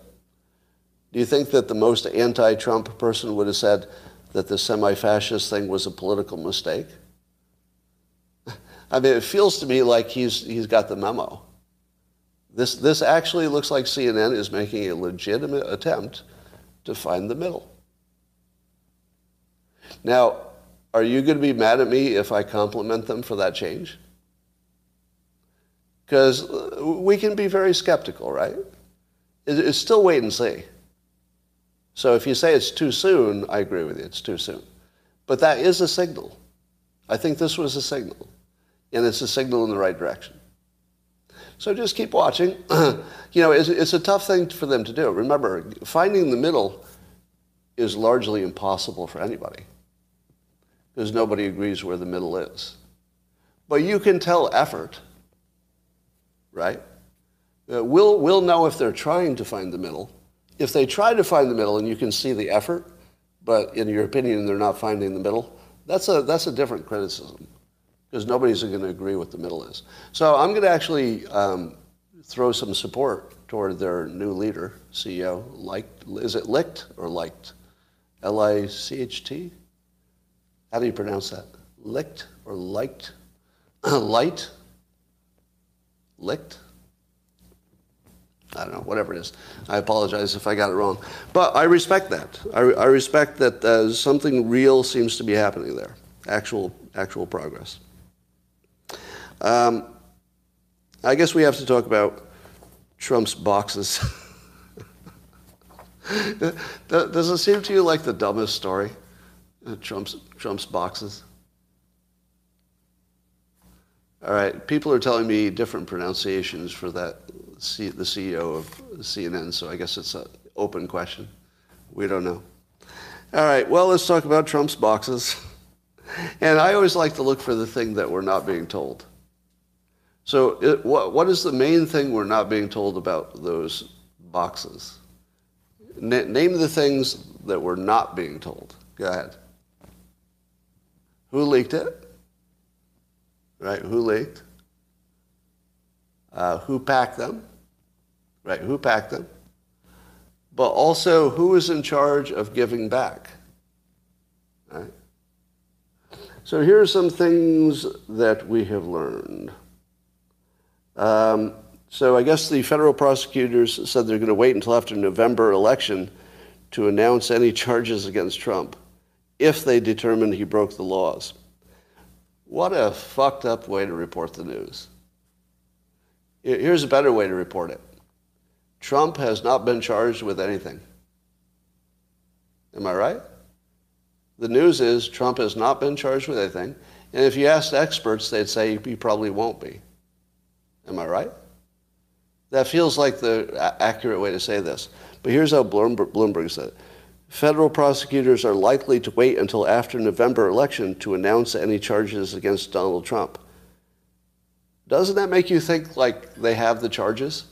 Do you think that the most anti-Trump person would have said that the semi-fascist thing was a political mistake? I mean, it feels to me like he's, he's got the memo. This, this actually looks like CNN is making a legitimate attempt to find the middle. Now, are you going to be mad at me if I compliment them for that change? Because uh, we can be very skeptical, right? It's still wait and see. So if you say it's too soon, I agree with you, it's too soon. But that is a signal. I think this was a signal. And it's a signal in the right direction. So just keep watching. you know, it's, it's, a tough thing for them to do. Remember, finding the middle is largely impossible for anybody because nobody agrees where the middle is. But you can tell effort, right? Uh, we'll, we'll know if they're trying to find the middle. If they try to find the middle and you can see the effort, but in your opinion they're not finding the middle, that's a, that's a different criticism because nobody's going to agree what the middle is. So I'm going to actually um, throw some support toward their new leader, CEO. Liked, is it Licht or Liked? L-I-C-H-T? How do you pronounce that? Licht or Liked? Light? Licht? I don't know, whatever it is. I apologize if I got it wrong. But I respect that. I, I respect that uh, something real seems to be happening there, actual, actual progress. Um, I guess we have to talk about Trump's boxes. Does it seem to you like the dumbest story? Uh, Trump's, Trump's boxes? All right, people are telling me different pronunciations for that, C, the CEO of CNN, so I guess it's an open question. We don't know. All right, well, let's talk about Trump's boxes. And I always like to look for the thing that we're not being told. So, it, what, what is the main thing we're not being told about those boxes? Name the things that we're not being told. Go ahead. Who leaked it? Right? Who leaked? Uh, who packed them? Right? Who packed them? But also, who is in charge of giving back? Right? So here are some things that we have learned. Um, so I guess the federal prosecutors said they're going to wait until after November election to announce any charges against Trump. if they determine he broke the laws. What a fucked up way to report the news. Here's a better way to report it Trump has not been charged with anything. Am I right? The news is Trump has not been charged with anything. And if you asked experts, they'd say he probably won't be. Am I right? That feels like the accurate way to say this. But here's how Bloomberg said it. Federal prosecutors are likely to wait until after November election to announce any charges against Donald Trump. Doesn't that make you think like they have the charges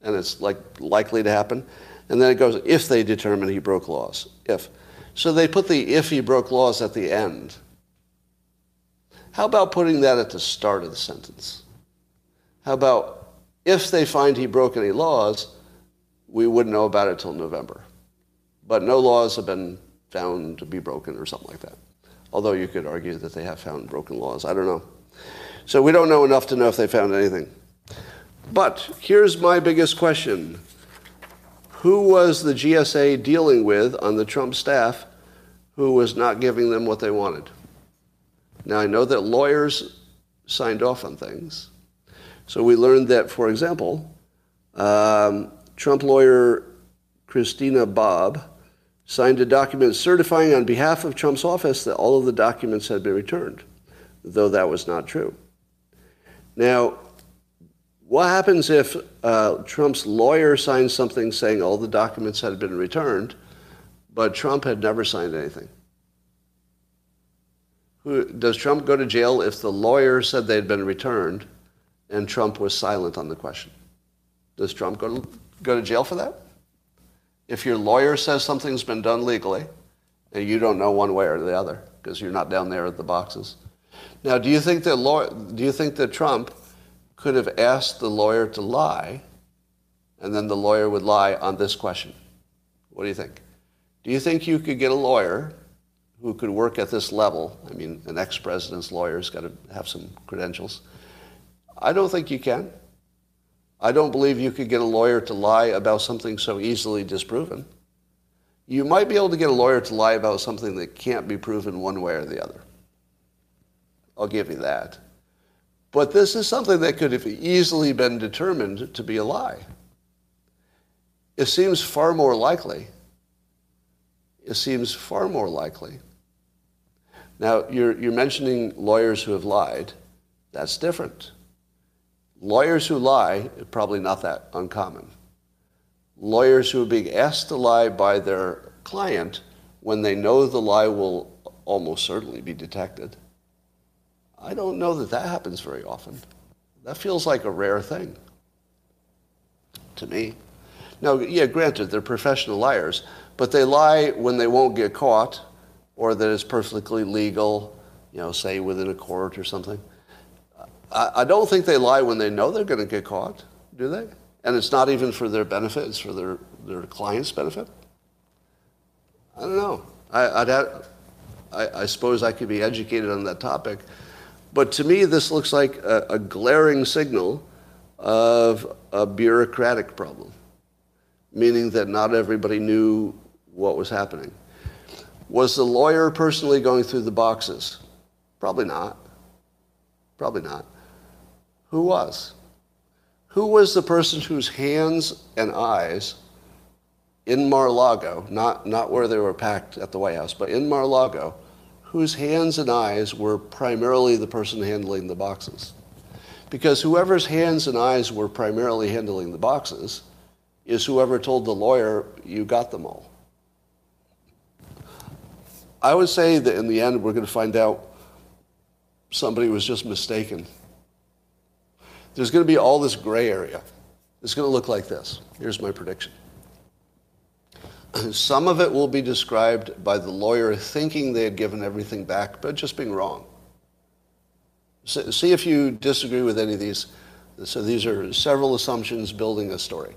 and it's like likely to happen? And then it goes, if they determine he broke laws. If. So they put the if he broke laws at the end. How about putting that at the start of the sentence? How about if they find he broke any laws, we wouldn't know about it till November. But no laws have been found to be broken or something like that. Although you could argue that they have found broken laws. I don't know. So we don't know enough to know if they found anything. But here's my biggest question who was the GSA dealing with on the Trump staff who was not giving them what they wanted? Now, I know that lawyers signed off on things. So we learned that, for example, um, Trump lawyer Christina Bobb signed a document certifying on behalf of Trump's office that all of the documents had been returned, though that was not true. Now, what happens if uh, Trump's lawyer signs something saying all the documents had been returned, but Trump had never signed anything? Does Trump go to jail if the lawyer said they had been returned and Trump was silent on the question? Does Trump go to, go to jail for that? If your lawyer says something's been done legally and you don't know one way or the other because you're not down there at the boxes. Now, do you think that law, do you think that Trump could have asked the lawyer to lie, and then the lawyer would lie on this question. What do you think? Do you think you could get a lawyer who could work at this level? I mean, an ex president's lawyer's got to have some credentials. I don't think you can. I don't believe you could get a lawyer to lie about something so easily disproven. You might be able to get a lawyer to lie about something that can't be proven one way or the other. I'll give you that. But this is something that could have easily been determined to be a lie. It seems far more likely. It seems far more likely. Now, you're, you're mentioning lawyers who have lied. That's different. Lawyers who lie, probably not that uncommon. Lawyers who are being asked to lie by their client when they know the lie will almost certainly be detected I don't know that that happens very often. That feels like a rare thing to me. Now, yeah, granted, they're professional liars, but they lie when they won't get caught or that it's perfectly legal, you know, say within a court or something. I, don't think they lie when they know they're going to get caught, do they? And it's not even for their benefit, it's for their, their client's benefit. I don't know. I, I'd have, I, I suppose I could be educated on that topic. But to me, this looks like a, a glaring signal of a bureaucratic problem, meaning that not everybody knew what was happening. Was the lawyer personally going through the boxes? Probably not. Probably not. Who was? Who was the person whose hands and eyes in Mar-a-Lago, not, not where they were packed at the White House, but in Mar-a-Lago, whose hands and eyes were primarily the person handling the boxes. Because whoever's hands and eyes were primarily handling the boxes is whoever told the lawyer, you got them all. I would say that in the end, we're going to find out somebody was just mistaken. There's going to be all this gray area. It's going to look like this. Here's my prediction. Some of it will be described by the lawyer thinking they had given everything back, but just being wrong. See if you disagree with any of these. So these are several assumptions building a story.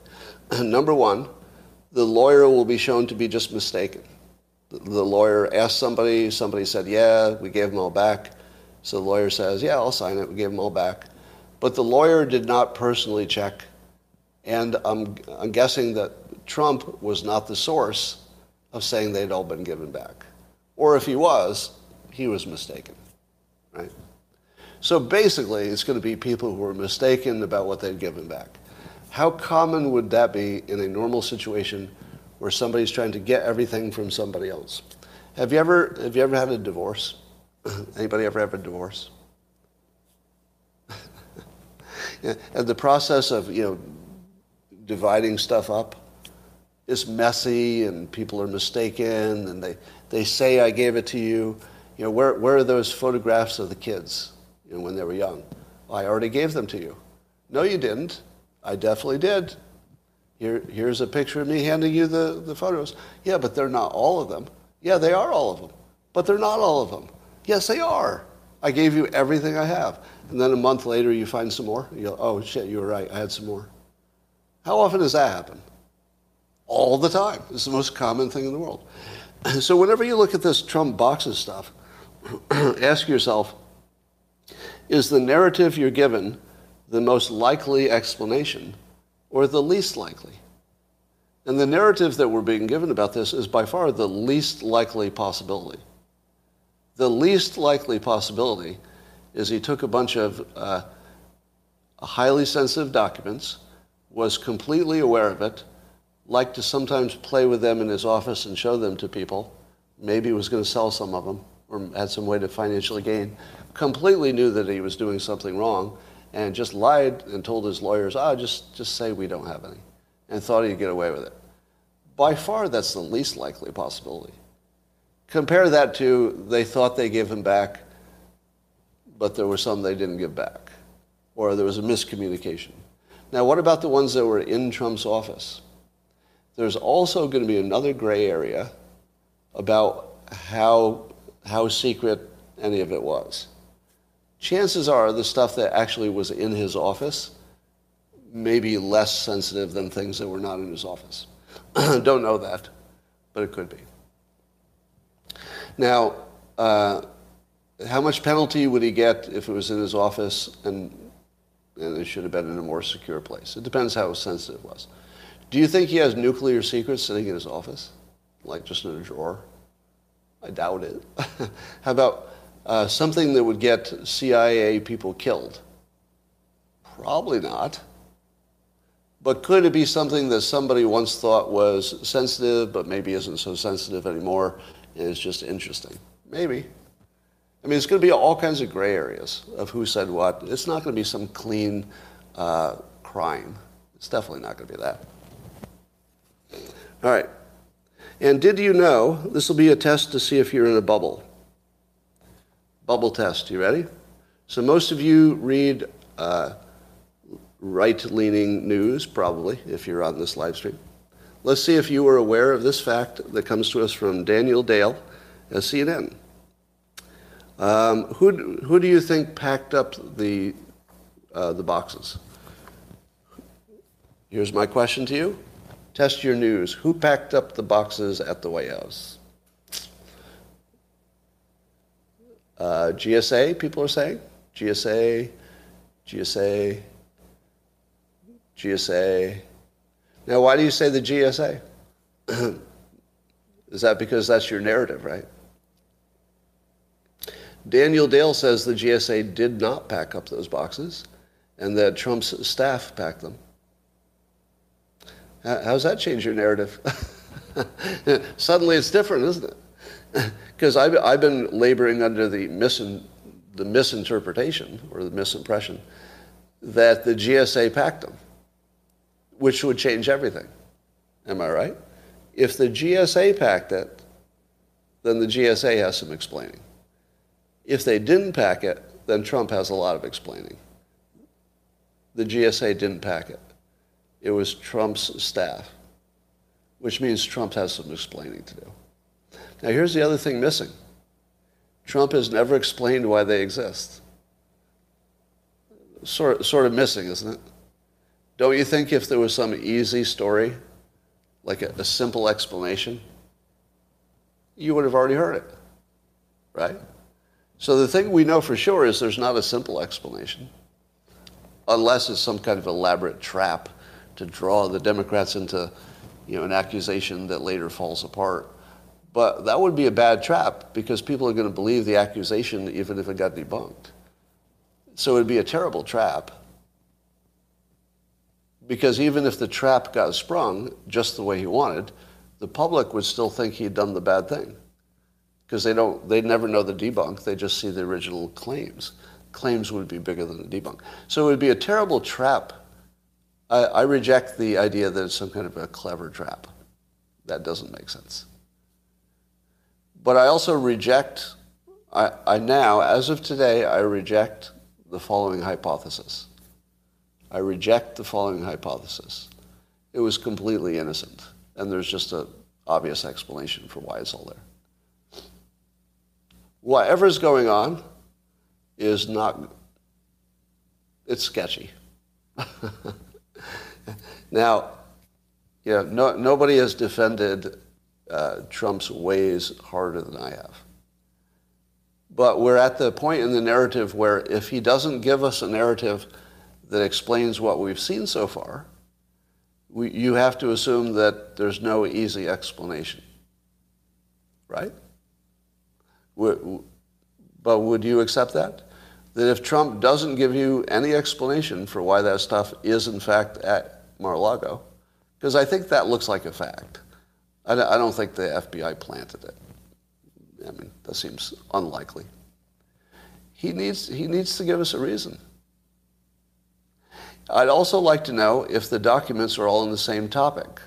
Number one, the lawyer will be shown to be just mistaken. The lawyer asked somebody, somebody said, yeah, we gave them all back. So the lawyer says, yeah, I'll sign it, we gave them all back. But the lawyer did not personally check. And I'm, I'm guessing that Trump was not the source of saying they'd all been given back. Or if he was, he was mistaken, right? So basically, it's going to be people who are mistaken about what they'd given back. How common would that be in a normal situation where somebody's trying to get everything from somebody else? Have you ever, have you ever had a divorce? Anybody ever have a divorce? And the process of, you know, dividing stuff up is messy and people are mistaken and they, they say I gave it to you. You know, where, where are those photographs of the kids you know, when they were young? I already gave them to you. No, you didn't. I definitely did. Here, here's a picture of me handing you the, the photos. Yeah, but they're not all of them. Yeah, they are all of them. But they're not all of them. Yes, they are. I gave you everything I have. And then a month later, you find some more. You go, oh, shit, you were right. I had some more. How often does that happen? All the time. It's the most common thing in the world. So whenever you look at this Trump boxes stuff, ask yourself, is the narrative you're given the most likely explanation or the least likely? And the narrative that we're being given about this is by far the least likely possibility. The least likely possibility is he took a bunch of uh, highly sensitive documents, was completely aware of it, liked to sometimes play with them in his office and show them to people, maybe was going to sell some of them or had some way to financially gain, completely knew that he was doing something wrong and just lied and told his lawyers, ah, oh, just, just say we don't have any, and thought he'd get away with it. By far, that's the least likely possibility. Compare that to they thought they gave him back, but there were some they didn't give back, or there was a miscommunication. Now, what about the ones that were in Trump's office? There's also going to be another gray area about how, how secret any of it was. Chances are the stuff that actually was in his office may be less sensitive than things that were not in his office. Don't know that, but it could be. Now, uh, how much penalty would he get if it was in his office and, and it should have been in a more secure place? It depends how sensitive it was. Do you think he has nuclear secrets sitting in his office? Like just in a drawer? I doubt it. How about uh, something that would get CIA people killed? Probably not. But could it be something that somebody once thought was sensitive, but maybe isn't so sensitive anymore, it's just interesting? Maybe. I mean, it's going to be all kinds of gray areas of who said what. It's not going to be some clean uh, crime. It's definitely not going to be that. All right. And did you know this will be a test to see if you're in a bubble? Bubble test. You ready? So most of you read uh, right-leaning news, probably, if you're on this live stream. Let's see if you were aware of this fact that comes to us from Daniel Dale at CNN. Um, who, who do you think packed up the, uh, the boxes? Here's my question to you. Test your news. Who packed up the boxes at the White House? Uh, GSA, people are saying. GSA, GSA, GSA. Now, why do you say the GSA? Is that because that's your narrative, right? Daniel Dale says the GSA did not pack up those boxes and that Trump's staff packed them. How's that change your narrative? Suddenly it's different, isn't it? Because I've, I've been laboring under the, misin, the misinterpretation or the misimpression that the GSA packed them, which would change everything. Am I right? If the GSA packed it, then the GSA has some explaining. If they didn't pack it, then Trump has a lot of explaining. The GSA didn't pack it. It was Trump's staff, which means Trump has some explaining to do. Now, here's the other thing missing Trump has never explained why they exist. Sort, sort of missing, isn't it? Don't you think if there was some easy story, like a, a simple explanation, you would have already heard it, right? So the thing we know for sure is there's not a simple explanation, unless it's some kind of elaborate trap to draw the Democrats into you know, an accusation that later falls apart. But that would be a bad trap because people are going to believe the accusation even if it got debunked. So it would be a terrible trap. Because even if the trap got sprung just the way he wanted, the public would still think he'd done the bad thing. Because they don't, they never know the debunk, they just see the original claims. Claims would be bigger than the debunk. So it would be a terrible trap. I, I reject the idea that it's some kind of a clever trap. That doesn't make sense. But I also reject, I, I now, as of today, I reject the following hypothesis. I reject the following hypothesis. It was completely innocent, and there's just an obvious explanation for why it's all there. Whatever's going on is not, it's sketchy. now, know, no, nobody has defended uh, Trump's ways harder than I have. But we're at the point in the narrative where if he doesn't give us a narrative that explains what we've seen so far, we, you have to assume that there's no easy explanation. Right? But would you accept that? That if Trump doesn't give you any explanation for why that stuff is in fact at Mar-a-Lago, because I think that looks like a fact. I don't think the FBI planted it. I mean, that seems unlikely. He needs, he needs to give us a reason. I'd also like to know if the documents are all on the same topic.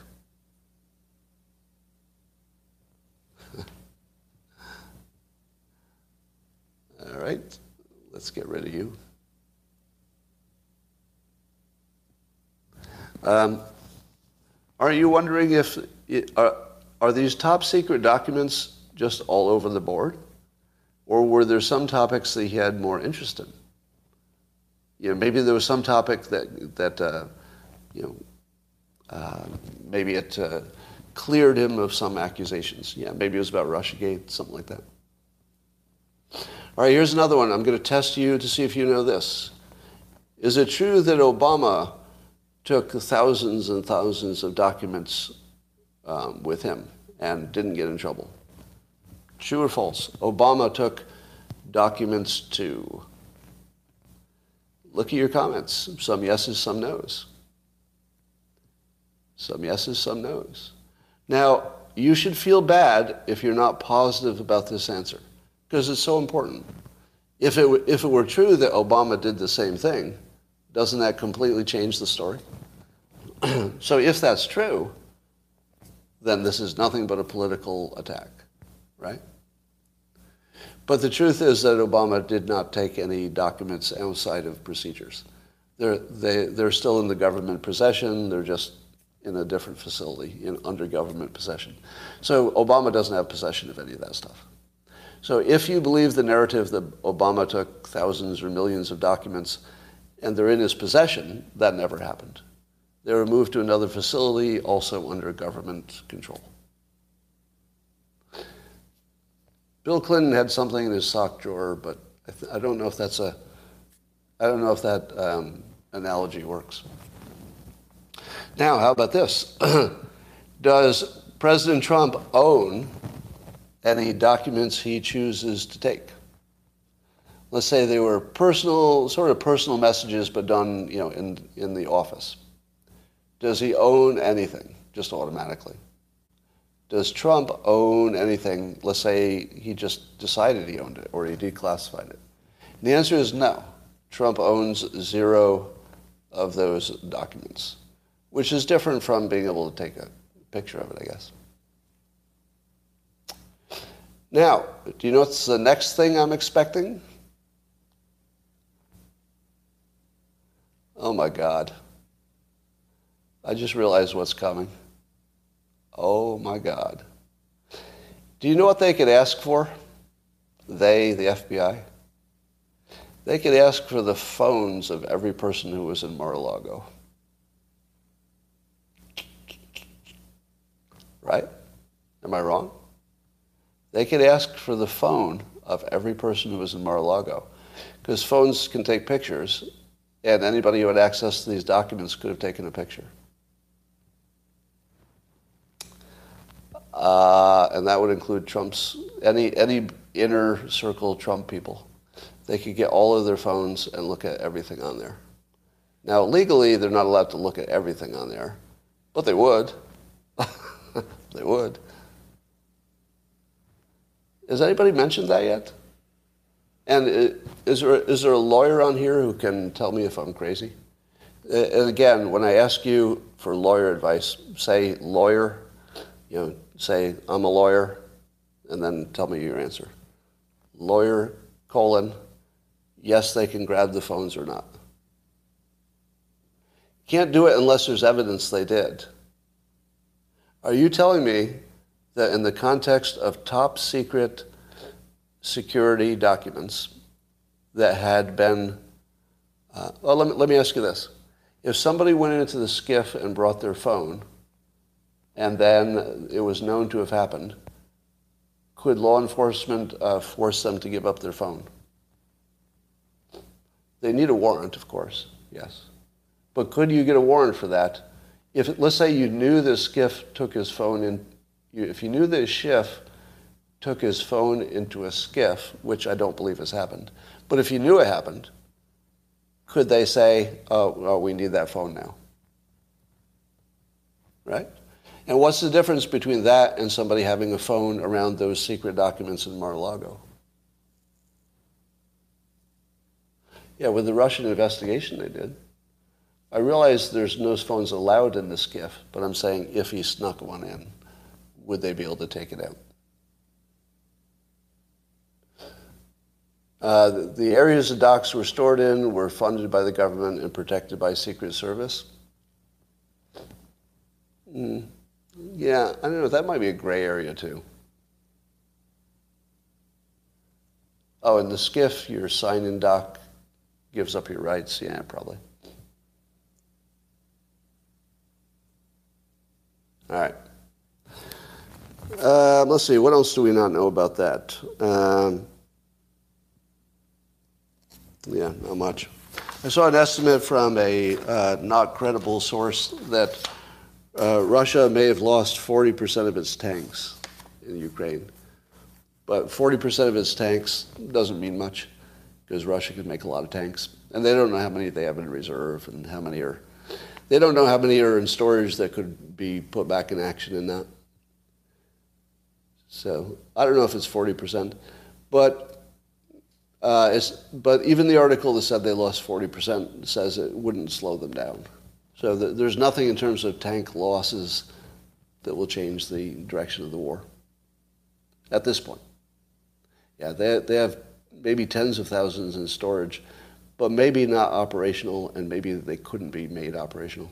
all right, let's get rid of you. Um, are you wondering if are, are these top secret documents just all over the board, or were there some topics that he had more interest in? You know, maybe there was some topic that that uh, you know uh, maybe it uh, cleared him of some accusations. Yeah, maybe it was about RussiaGate, something like that. All right, here's another one. I'm going to test you to see if you know this. Is it true that Obama took thousands and thousands of documents um, with him and didn't get in trouble. True or false? Obama took documents to. Look at your comments. Some yeses, some nos. Some yeses, some nos. Now, you should feel bad if you're not positive about this answer because it's so important. If it, if it were true that Obama did the same thing, doesn't that completely change the story? so if that's true, then this is nothing but a political attack, right? But the truth is that Obama did not take any documents outside of procedures. They're, they, they're still in the government possession. They're just in a different facility, in, under government possession. So Obama doesn't have possession of any of that stuff. So if you believe the narrative that Obama took thousands or millions of documents and they're in his possession, that never happened. They were moved to another facility, also under government control. Bill Clinton had something in his sock drawer, but I, th- I don't know if that's a, I don't know if that um, analogy works. Now, how about this? Does President Trump own any documents he chooses to take? Let's say they were personal, sort of personal messages, but done, you know, in, in the office. Does he own anything just automatically? Does Trump own anything? Let's say he just decided he owned it or he declassified it. And the answer is no. Trump owns zero of those documents, which is different from being able to take a picture of it, I guess. Now, do you know what's the next thing I'm expecting? Oh my God. I just realized what's coming. Oh my God. Do you know what they could ask for? They, the FBI? They could ask for the phones of every person who was in Mar-a-Lago. Right? Am I wrong? They could ask for the phone of every person who was in Mar-a-Lago. Because phones can take pictures, and anybody who had access to these documents could have taken a picture. Uh, and that would include Trump's any any inner circle Trump people. They could get all of their phones and look at everything on there. Now, legally, they're not allowed to look at everything on there, but they would. they would. Has anybody mentioned that yet? And is there, is there a lawyer on here who can tell me if I'm crazy? And again, when I ask you for lawyer advice, say lawyer, you know, say I'm a lawyer, and then tell me your answer. Lawyer, colon, yes, they can grab the phones or not. Can't do it unless there's evidence they did. Are you telling me that in the context of top secret security documents that had been, uh, well, let me, let me ask you this. If somebody went into the SCIF and brought their phone, and then it was known to have happened, could law enforcement uh, force them to give up their phone? They need a warrant, of course, yes. But could you get a warrant for that? If, let's say you knew this SCIF took his phone in, if you knew the SCIF took his phone into a SCIF, which I don't believe has happened, but if you knew it happened, could they say, oh, well, we need that phone now? Right? And what's the difference between that and somebody having a phone around those secret documents in Mar-a-Lago? Yeah, with the Russian investigation they did. I realize there's no phones allowed in the SCIF, but I'm saying if he snuck one in, would they be able to take it out? Uh, the areas the docs were stored in were funded by the government and protected by Secret Service. Mm. Yeah, I don't know. That might be a gray area too. Oh, in the SCIF, your sign-in dock gives up your rights. Yeah, probably. All right. Uh, let's see. What else do we not know about that? Um, yeah, not much. I saw an estimate from a uh, not credible source that uh, Russia may have lost 40% of its tanks in Ukraine. But 40% of its tanks doesn't mean much because Russia can make a lot of tanks. And they don't know how many they have in reserve and how many are. They don't know how many are in storage that could be put back in action in that. So I don't know if it's 40%. But uh, but even the article that said they lost 40% says it wouldn't slow them down. So the, there's nothing in terms of tank losses that will change the direction of the war at this point. Yeah, they, they have maybe tens of thousands in storage, but maybe not operational, and maybe they couldn't be made operational.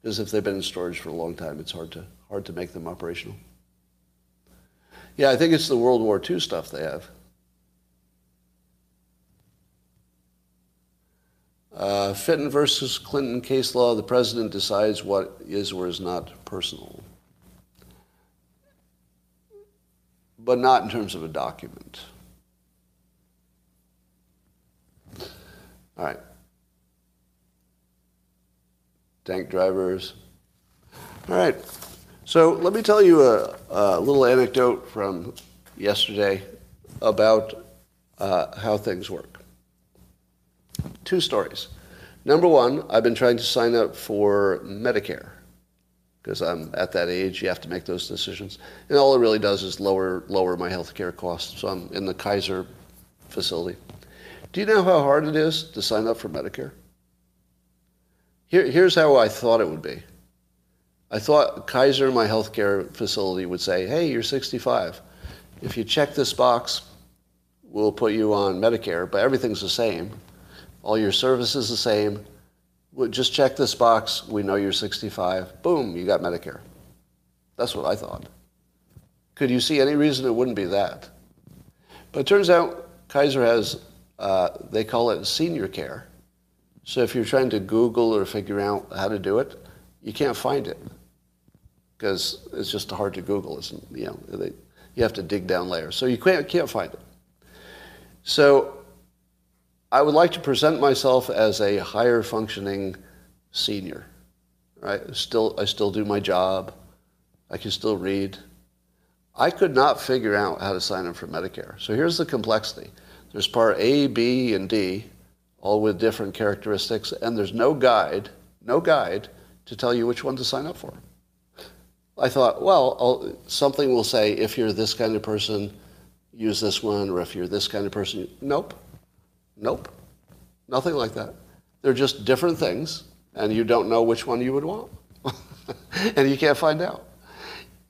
Because if they've been in storage for a long time, it's hard to, hard to make them operational. Yeah, I think it's the World War II stuff they have. Uh, Fitton versus Clinton case law, the president decides what is or is not personal. But not in terms of a document. All right. Tank drivers. All right. So let me tell you a, a little anecdote from yesterday about uh, how things work. Two stories. Number one, I've been trying to sign up for Medicare because I'm at that age. You have to make those decisions, and all it really does is lower lower my health care costs. So I'm in the Kaiser facility. Do you know how hard it is to sign up for Medicare? Here, here's how I thought it would be. I thought Kaiser, my healthcare facility, would say, "Hey, you're 65. If you check this box, we'll put you on Medicare, but everything's the same." All your service is the same. Just check this box. We know you're 65. Boom, you got Medicare. That's what I thought. Could you see any reason it wouldn't be that? But it turns out Kaiser has, uh, they call it senior care. So if you're trying to Google or figure out how to do it, you can't find it because it's just hard to Google. It's, you know, they, you have to dig down layers. So you can't, can't find it. So I would like to present myself as a higher functioning senior. Right? Still, I still do my job. I can still read. I could not figure out how to sign up for Medicare. So here's the complexity. There's part A, B, and D, all with different characteristics, and there's no guide, no guide to tell you which one to sign up for. I thought, well, I'll, something will say if you're this kind of person, use this one, or if you're this kind of person, nope, nope, nothing like that. They're just different things, and you don't know which one you would want, and you can't find out.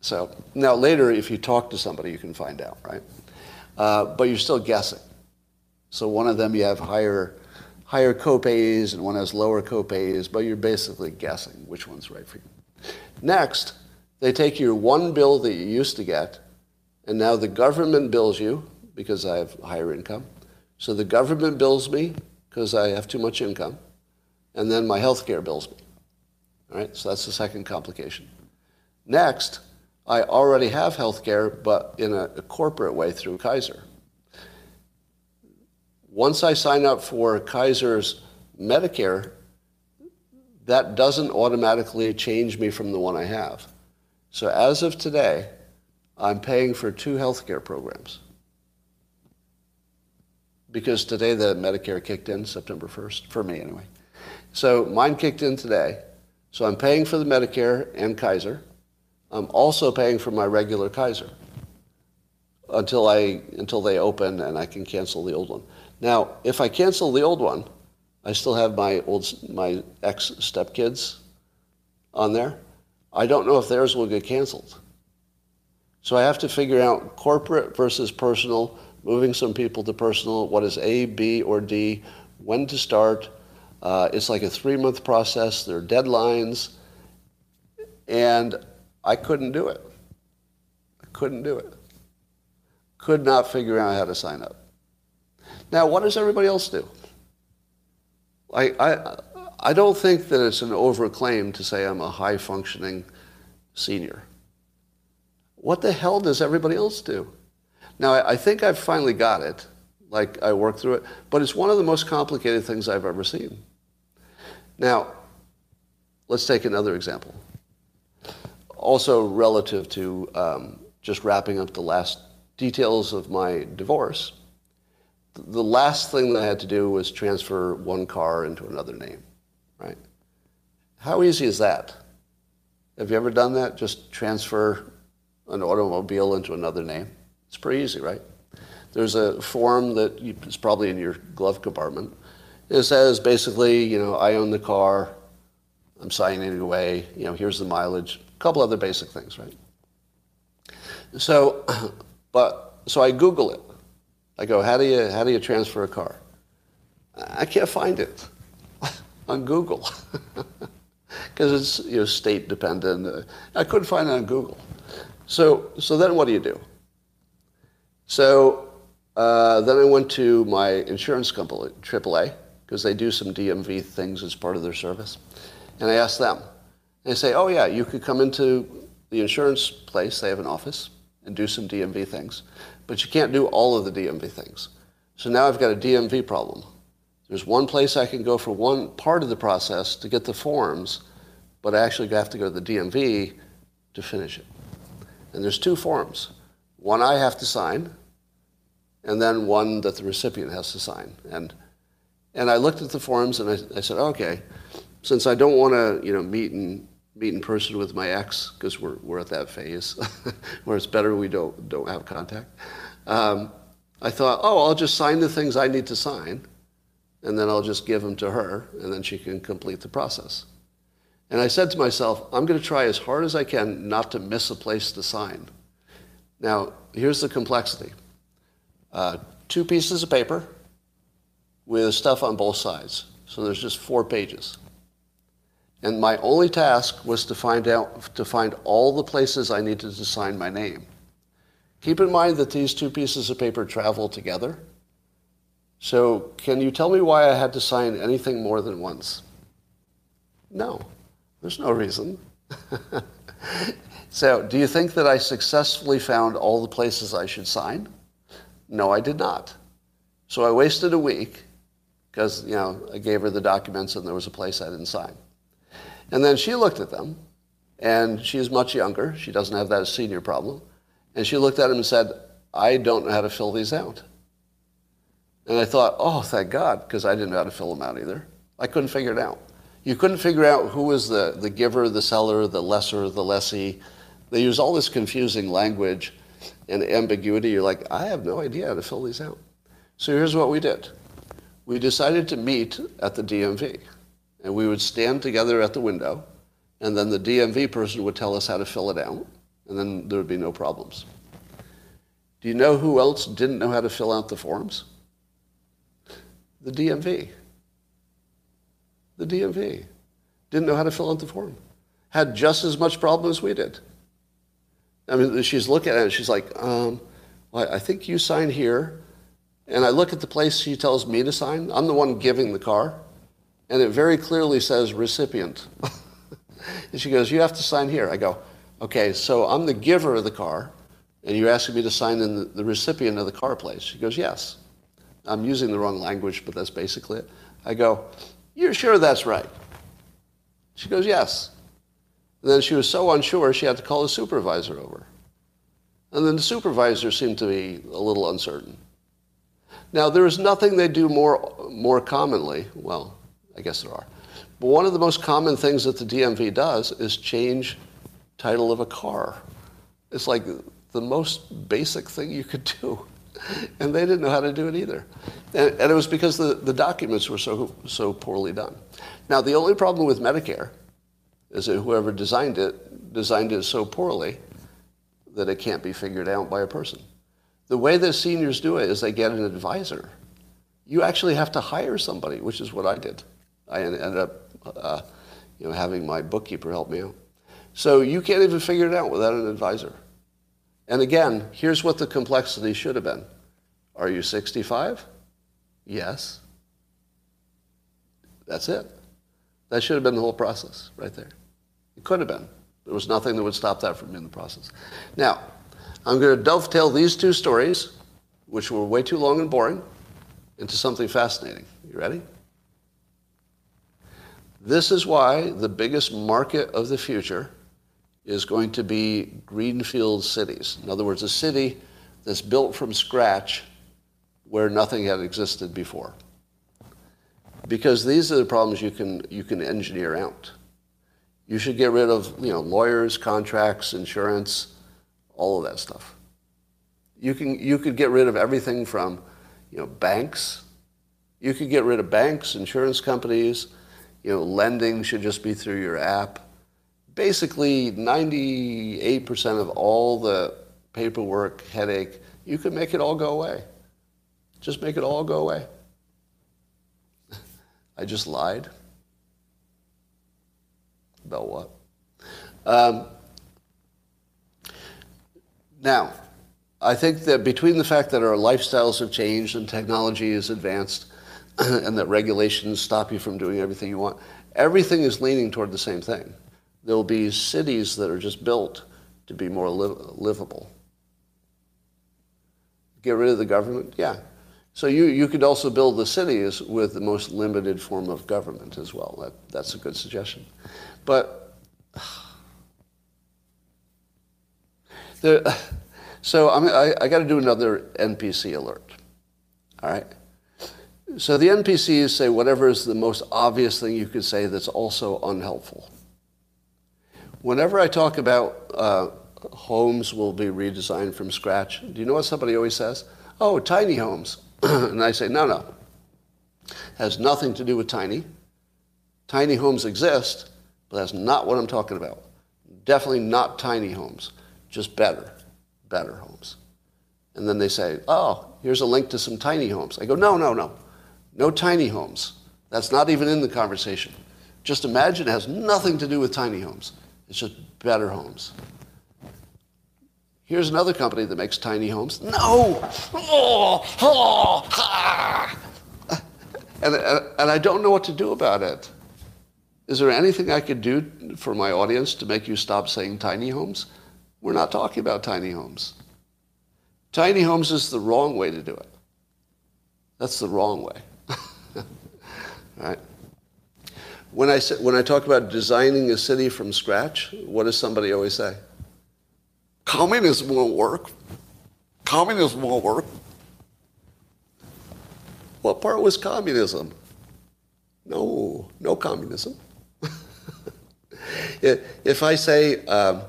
So now later, if you talk to somebody, you can find out, right? Uh, but you're still guessing. So one of them you have higher higher copays and one has lower copays, but you're basically guessing which one's right for you. Next, they take your one bill that you used to get, and now the government bills you because I have higher income. So the government bills me because I have too much income, and then my health care bills me. All right, so that's the second complication. Next, I already have health care, but in a, a corporate way through Kaiser. Once I sign up for Kaiser's Medicare, that doesn't automatically change me from the one I have. So as of today, I'm paying for two healthcare programs. Because today the Medicare kicked in September 1st, for me anyway. So mine kicked in today. So I'm paying for the Medicare and Kaiser. I'm also paying for my regular Kaiser until I until they open and I can cancel the old one. Now, if I cancel the old one, I still have my old my ex stepkids on there. I don't know if theirs will get canceled. So I have to figure out corporate versus personal, moving some people to personal, what is A, B, or D, when to start. Uh, it's like a three month process. There are deadlines. And I couldn't do it. I couldn't do it. Could not figure out how to sign up. Now, what does everybody else do? I, I, I don't think that it's an overclaim to say I'm a high functioning senior. What the hell does everybody else do? Now, I, think I've finally got it, like I worked through it, but it's one of the most complicated things I've ever seen. Now, let's take another example. Also, relative to um, just wrapping up the last details of my divorce the last thing that I had to do was transfer one car into another name, right? How easy is that? Have you ever done that? Just transfer an automobile into another name? It's pretty easy, right? There's a form that is probably in your glove compartment. It says basically, you know, I own the car, I'm signing it away, you know, here's the mileage, a couple other basic things, right? So, but, so I Google it. I go, how do you, how do you transfer a car? I can't find it on Google because it's you know, state dependent. I couldn't find it on Google. So, so then what do you do? So uh, then I went to my insurance company, AAA, because they do some DMV things as part of their service. And I asked them. They say, oh yeah, you could come into the insurance place, they have an office, and do some DMV things. But you can't do all of the DMV things. So now I've got a DMV problem. There's one place I can go for one part of the process to get the forms, but I actually have to go to the DMV to finish it. And there's two forms. One I have to sign, and then one that the recipient has to sign. And, and I looked at the forms and I, I said, okay, since I don't want to you know, meet and meet in person with my ex because we're, we're at that phase where it's better we don't, don't have contact. Um, I thought, oh, I'll just sign the things I need to sign, and then I'll just give them to her, and then she can complete the process. And I said to myself, I'm going to try as hard as I can not to miss a place to sign. Now, here's the complexity uh, two pieces of paper with stuff on both sides. So there's just four pages. And my only task was to find out to find all the places I needed to sign my name. Keep in mind that these two pieces of paper travel together. So, can you tell me why I had to sign anything more than once? No, there's no reason. so, do you think that I successfully found all the places I should sign? No, I did not. So, I wasted a week because, you know, I gave her the documents and there was a place I didn't sign. And then she looked at them, and she's much younger. She doesn't have that senior problem. And she looked at him and said, I don't know how to fill these out. And I thought, oh, thank God, because I didn't know how to fill them out either. I couldn't figure it out. You couldn't figure out who was the, the giver, the seller, the lesser, the lessee. They use all this confusing language and ambiguity. You're like, I have no idea how to fill these out. So here's what we did. We decided to meet at the DMV. And we would stand together at the window, and then the DMV person would tell us how to fill it out, and then there would be no problems. Do you know who else didn't know how to fill out the forms? The DMV. The DMV didn't know how to fill out the form. Had just as much problem as we did. I mean, she's looking at it, she's like, um, well, I think you sign here. And I look at the place she tells me to sign. I'm the one giving the car. And it very clearly says recipient. and she goes, You have to sign here. I go, Okay, so I'm the giver of the car, and you're asking me to sign in the, the recipient of the car place. She goes, Yes. I'm using the wrong language, but that's basically it. I go, You're sure that's right? She goes, Yes. Then she was so unsure, she had to call the supervisor over. And then the supervisor seemed to be a little uncertain. Now, there is nothing they do more, more commonly. Well, I guess there are. But one of the most common things that the DMV does is change title of a car. It's like the most basic thing you could do. And they didn't know how to do it either. And, and it was because the, the documents were so, so poorly done. Now, the only problem with Medicare is that whoever designed it designed it so poorly that it can't be figured out by a person. The way the seniors do it is they get an advisor. You actually have to hire somebody, which is what I did. I ended up uh, you know, having my bookkeeper help me out. So you can't even figure it out without an advisor. And again, here's what the complexity should have been. Are you 65? Yes. That's it. That should have been the whole process right there. It could have been. There was nothing that would stop that from being the process. Now, I'm going to dovetail these two stories, which were way too long and boring, into something fascinating. You ready? This is why the biggest market of the future is going to be greenfield cities. In other words, a city that's built from scratch where nothing had existed before. Because these are the problems you can, you can engineer out. You should get rid of you know, lawyers, contracts, insurance, all of that stuff. You, can, you could get rid of everything from you know, banks. You could get rid of banks, insurance companies. You know, lending should just be through your app. Basically, 98% of all the paperwork, headache, you could make it all go away. Just make it all go away. I just lied. About what? Um, now, I think that between the fact that our lifestyles have changed and technology is advanced and that regulations stop you from doing everything you want, everything is leaning toward the same thing. There will be cities that are just built to be more li- livable. Get rid of the government? Yeah. So you, you could also build the cities with the most limited form of government as well. That, that's a good suggestion. But so I, mean, I, I got to do another NPC alert. All right. So the NPCs say whatever is the most obvious thing you could say that's also unhelpful. Whenever I talk about uh, homes will be redesigned from scratch, do you know what somebody always says? Oh, tiny homes. and I say, no, no. Has nothing to do with tiny. Tiny homes exist, but that's not what I'm talking about. Definitely not tiny homes, just better better homes. And then they say, oh, here's a link to some tiny homes. I go, no, no, no. No tiny homes. That's not even in the conversation. Just imagine it has nothing to do with tiny homes. It's just better homes. Here's another company that makes tiny homes. No! Oh, oh, ah. and, and I don't know what to do about it. Is there anything I could do for my audience to make you stop saying tiny homes? We're not talking about tiny homes. Tiny homes is the wrong way to do it. That's the wrong way. right? When I, say, when I talk about designing a city from scratch, what does somebody always say? Communism won't work. Communism won't work. What part was communism? No, no communism. If I say um,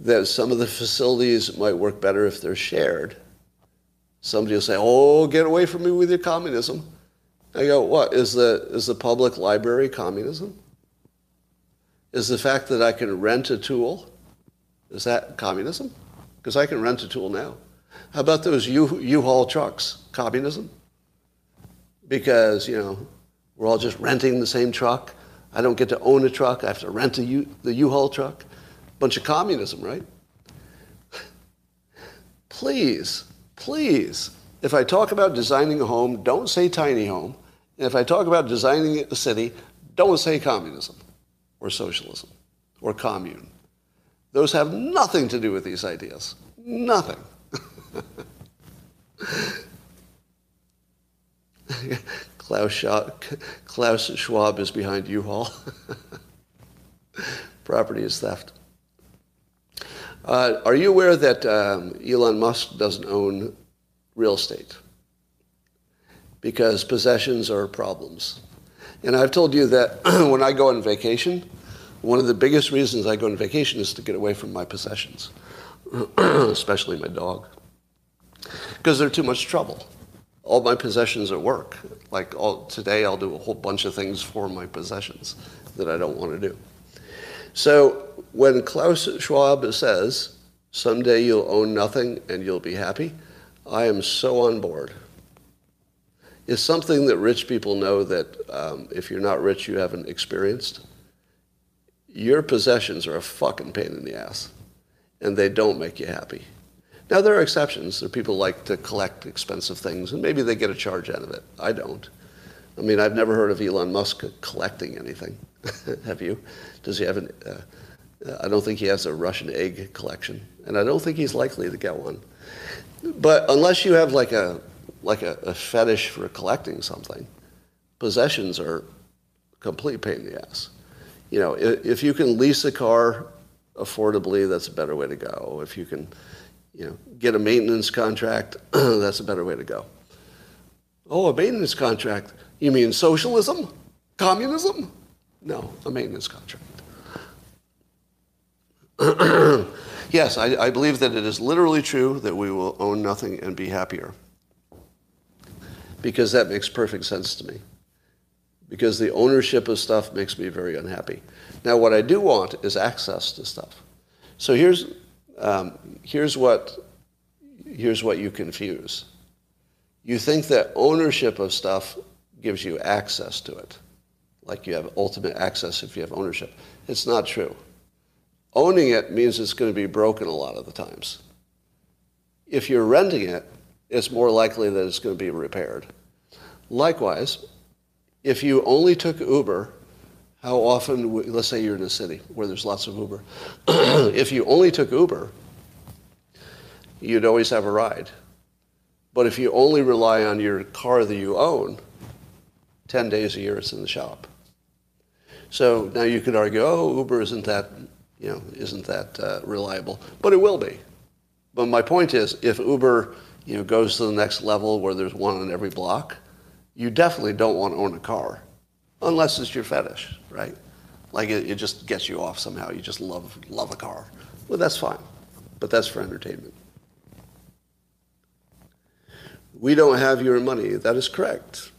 that some of the facilities might work better if they're shared, somebody will say, "Oh, get away from me with your communism." I go, "What is the is the public library communism? Is the fact that I can rent a tool is that communism? Because I can rent a tool now. How about those U, U-Haul trucks? Communism? Because, you know, we're all just renting the same truck. I don't get to own a truck. I have to rent the U-Haul truck. Bunch of communism, right? please, please, if I talk about designing a home, don't say tiny home. And if I talk about designing a city, don't say communism or socialism or commune. Those have nothing to do with these ideas. Nothing. Klaus, Schwab, is behind U-Haul. Property is theft. Uh, are you aware that um, Elon Musk doesn't own real estate? Because possessions are problems. And I've told you that when I go on vacation, one of the biggest reasons I go on vacation is to get away from my possessions, especially my dog, because they're too much trouble. All my possessions at work. Like all, today, I'll do a whole bunch of things for my possessions that I don't want to do. So when Klaus Schwab says, someday you'll own nothing and you'll be happy, I am so on board. It's something that rich people know that um, if you're not rich, you haven't experienced your possessions are a fucking pain in the ass and they don't make you happy. Now, there are exceptions. There are people who like to collect expensive things, and maybe they get a charge out of it. I don't. I mean, I've never heard of Elon Musk collecting anything. have you? Does he have an? Uh, I don't think he has a Russian egg collection, and I don't think he's likely to get one. But unless you have like a like a, a fetish for collecting something, possessions are a complete pain in the ass you know, if you can lease a car affordably, that's a better way to go. If you can, you know, get a maintenance contract, that's a better way to go. Oh, a maintenance contract? You mean socialism? Communism? No, a maintenance contract. yes, I, I, believe that it is literally true that we will own nothing and be happier. Because that makes perfect sense to me because the ownership of stuff makes me very unhappy. Now, what I do want is access to stuff. So here's, um, here's, what, here's what you confuse. You think that ownership of stuff gives you access to it, like you have ultimate access if you have ownership. It's not true. Owning it means it's going to be broken a lot of the times. If you're renting it, it's more likely that it's going to be repaired. Likewise, if you only took Uber, how often, let's say you're in a city where there's lots of Uber, if you only took Uber, you'd always have a ride. But if you only rely on your car that you own, 10 days a year it's in the shop. So now you could argue, oh, Uber isn't that, you know, isn't that uh, reliable, but it will be. But my point is, if Uber, you know, goes to the next level where there's one on every block, you definitely don't want to own a car unless it's your fetish, right? Like it, it just gets you off somehow. You just love, love a car. Well, that's fine, but that's for entertainment. We don't have your money. That is correct.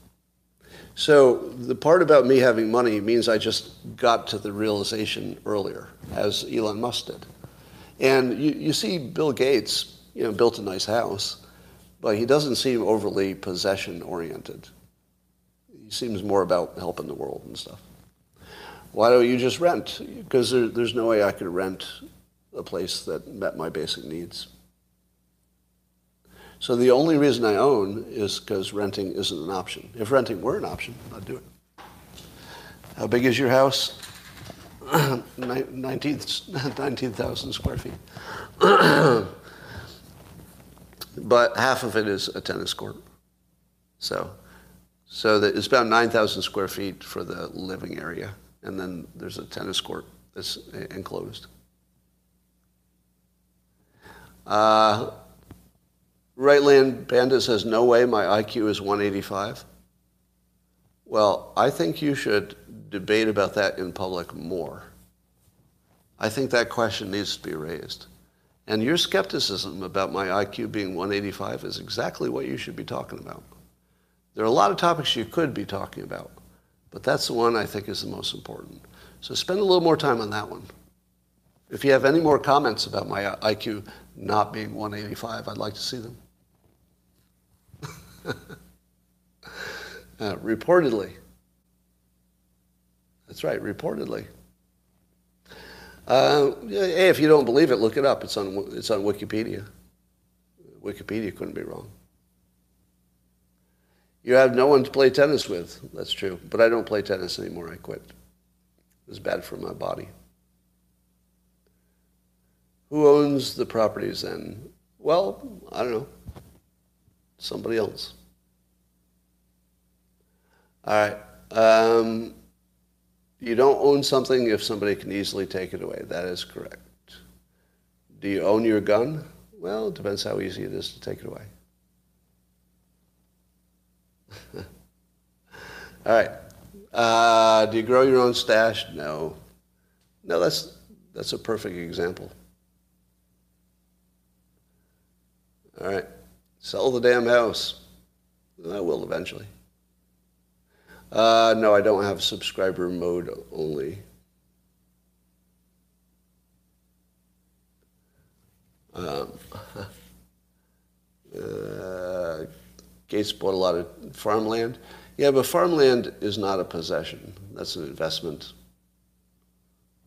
So the part about me having money means I just got to the realization earlier, as Elon Musk did. And you, you see Bill Gates, you know, built a nice house, but he doesn't seem overly possession oriented. He seems more about helping the world and stuff. Why don't you just rent? Because there, there's no way I could rent a place that met my basic needs. So the only reason I own is because renting isn't an option. If renting were an option, I'd do it. How big is your house? 19,000 19, square feet. but half of it is a tennis court. So so it's about 9,000 square feet for the living area, and then there's a tennis court that's enclosed. Uh, Rightland Panda says, no way, my IQ is 185. Well, I think you should debate about that in public more. I think that question needs to be raised. And your skepticism about my IQ being 185 is exactly what you should be talking about. There are a lot of topics you could be talking about, but that's the one I think is the most important. So spend a little more time on that one. If you have any more comments about my IQ not being 185, I'd like to see them. uh, reportedly. That's right, reportedly. Uh, if you don't believe it, look it up. It's on, it's on Wikipedia. Wikipedia couldn't be wrong. You have no one to play tennis with. That's true. But I don't play tennis anymore. I quit. It was bad for my body. Who owns the properties then? Well, I don't know. Somebody else. All right. Um, you don't own something if somebody can easily take it away. That is correct. Do you own your gun? Well, it depends how easy it is to take it away. All right. Uh, do you grow your own stash? No. No, that's, that's a perfect example. All right. Sell the damn house. I will eventually. Uh, no, I don't have subscriber mode only. Um, uh, Gates bought a lot of farmland. Yeah, but farmland is not a possession. That's an investment.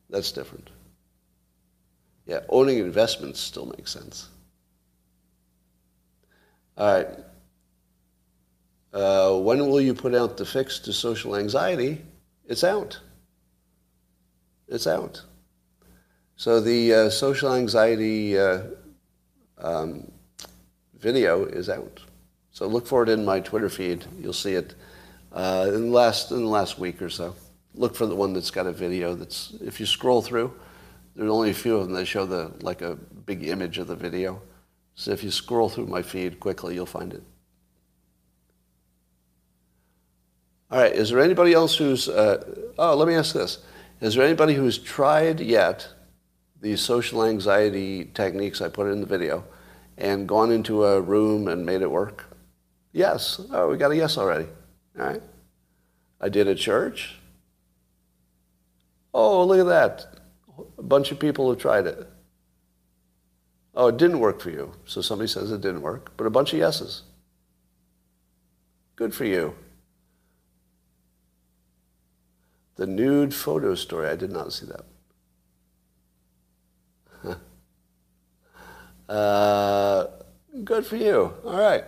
That's different. Yeah, owning investments still makes sense. All right. Uh, when will you put out the fix to social anxiety? It's out. It's out. So the uh, social anxiety uh, um, video is out. So look for it in my Twitter feed. You'll see it uh, in the last in the last week or so. Look for the one that's got a video. That's if you scroll through, there's only a few of them that show the like a big image of the video. So if you scroll through my feed quickly, you'll find it. All right, is there anybody else who's, uh, oh, let me ask this. Is there anybody who's tried yet these social anxiety techniques I put in the video and gone into a room and made it work? Yes. Oh, we got a yes already. All right. I did at church. Oh, look at that. A bunch of people have tried it. Oh, it didn't work for you. So somebody says it didn't work, but a bunch of yeses. Good for you. The nude photo story. I did not see that. uh, good for you. All right.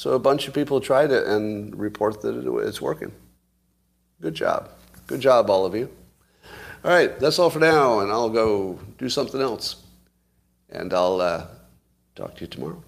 So a bunch of people tried it and report that it's working. Good job. Good job, all of you. All right, that's all for now, and I'll go do something else. And I'll uh, talk to you tomorrow.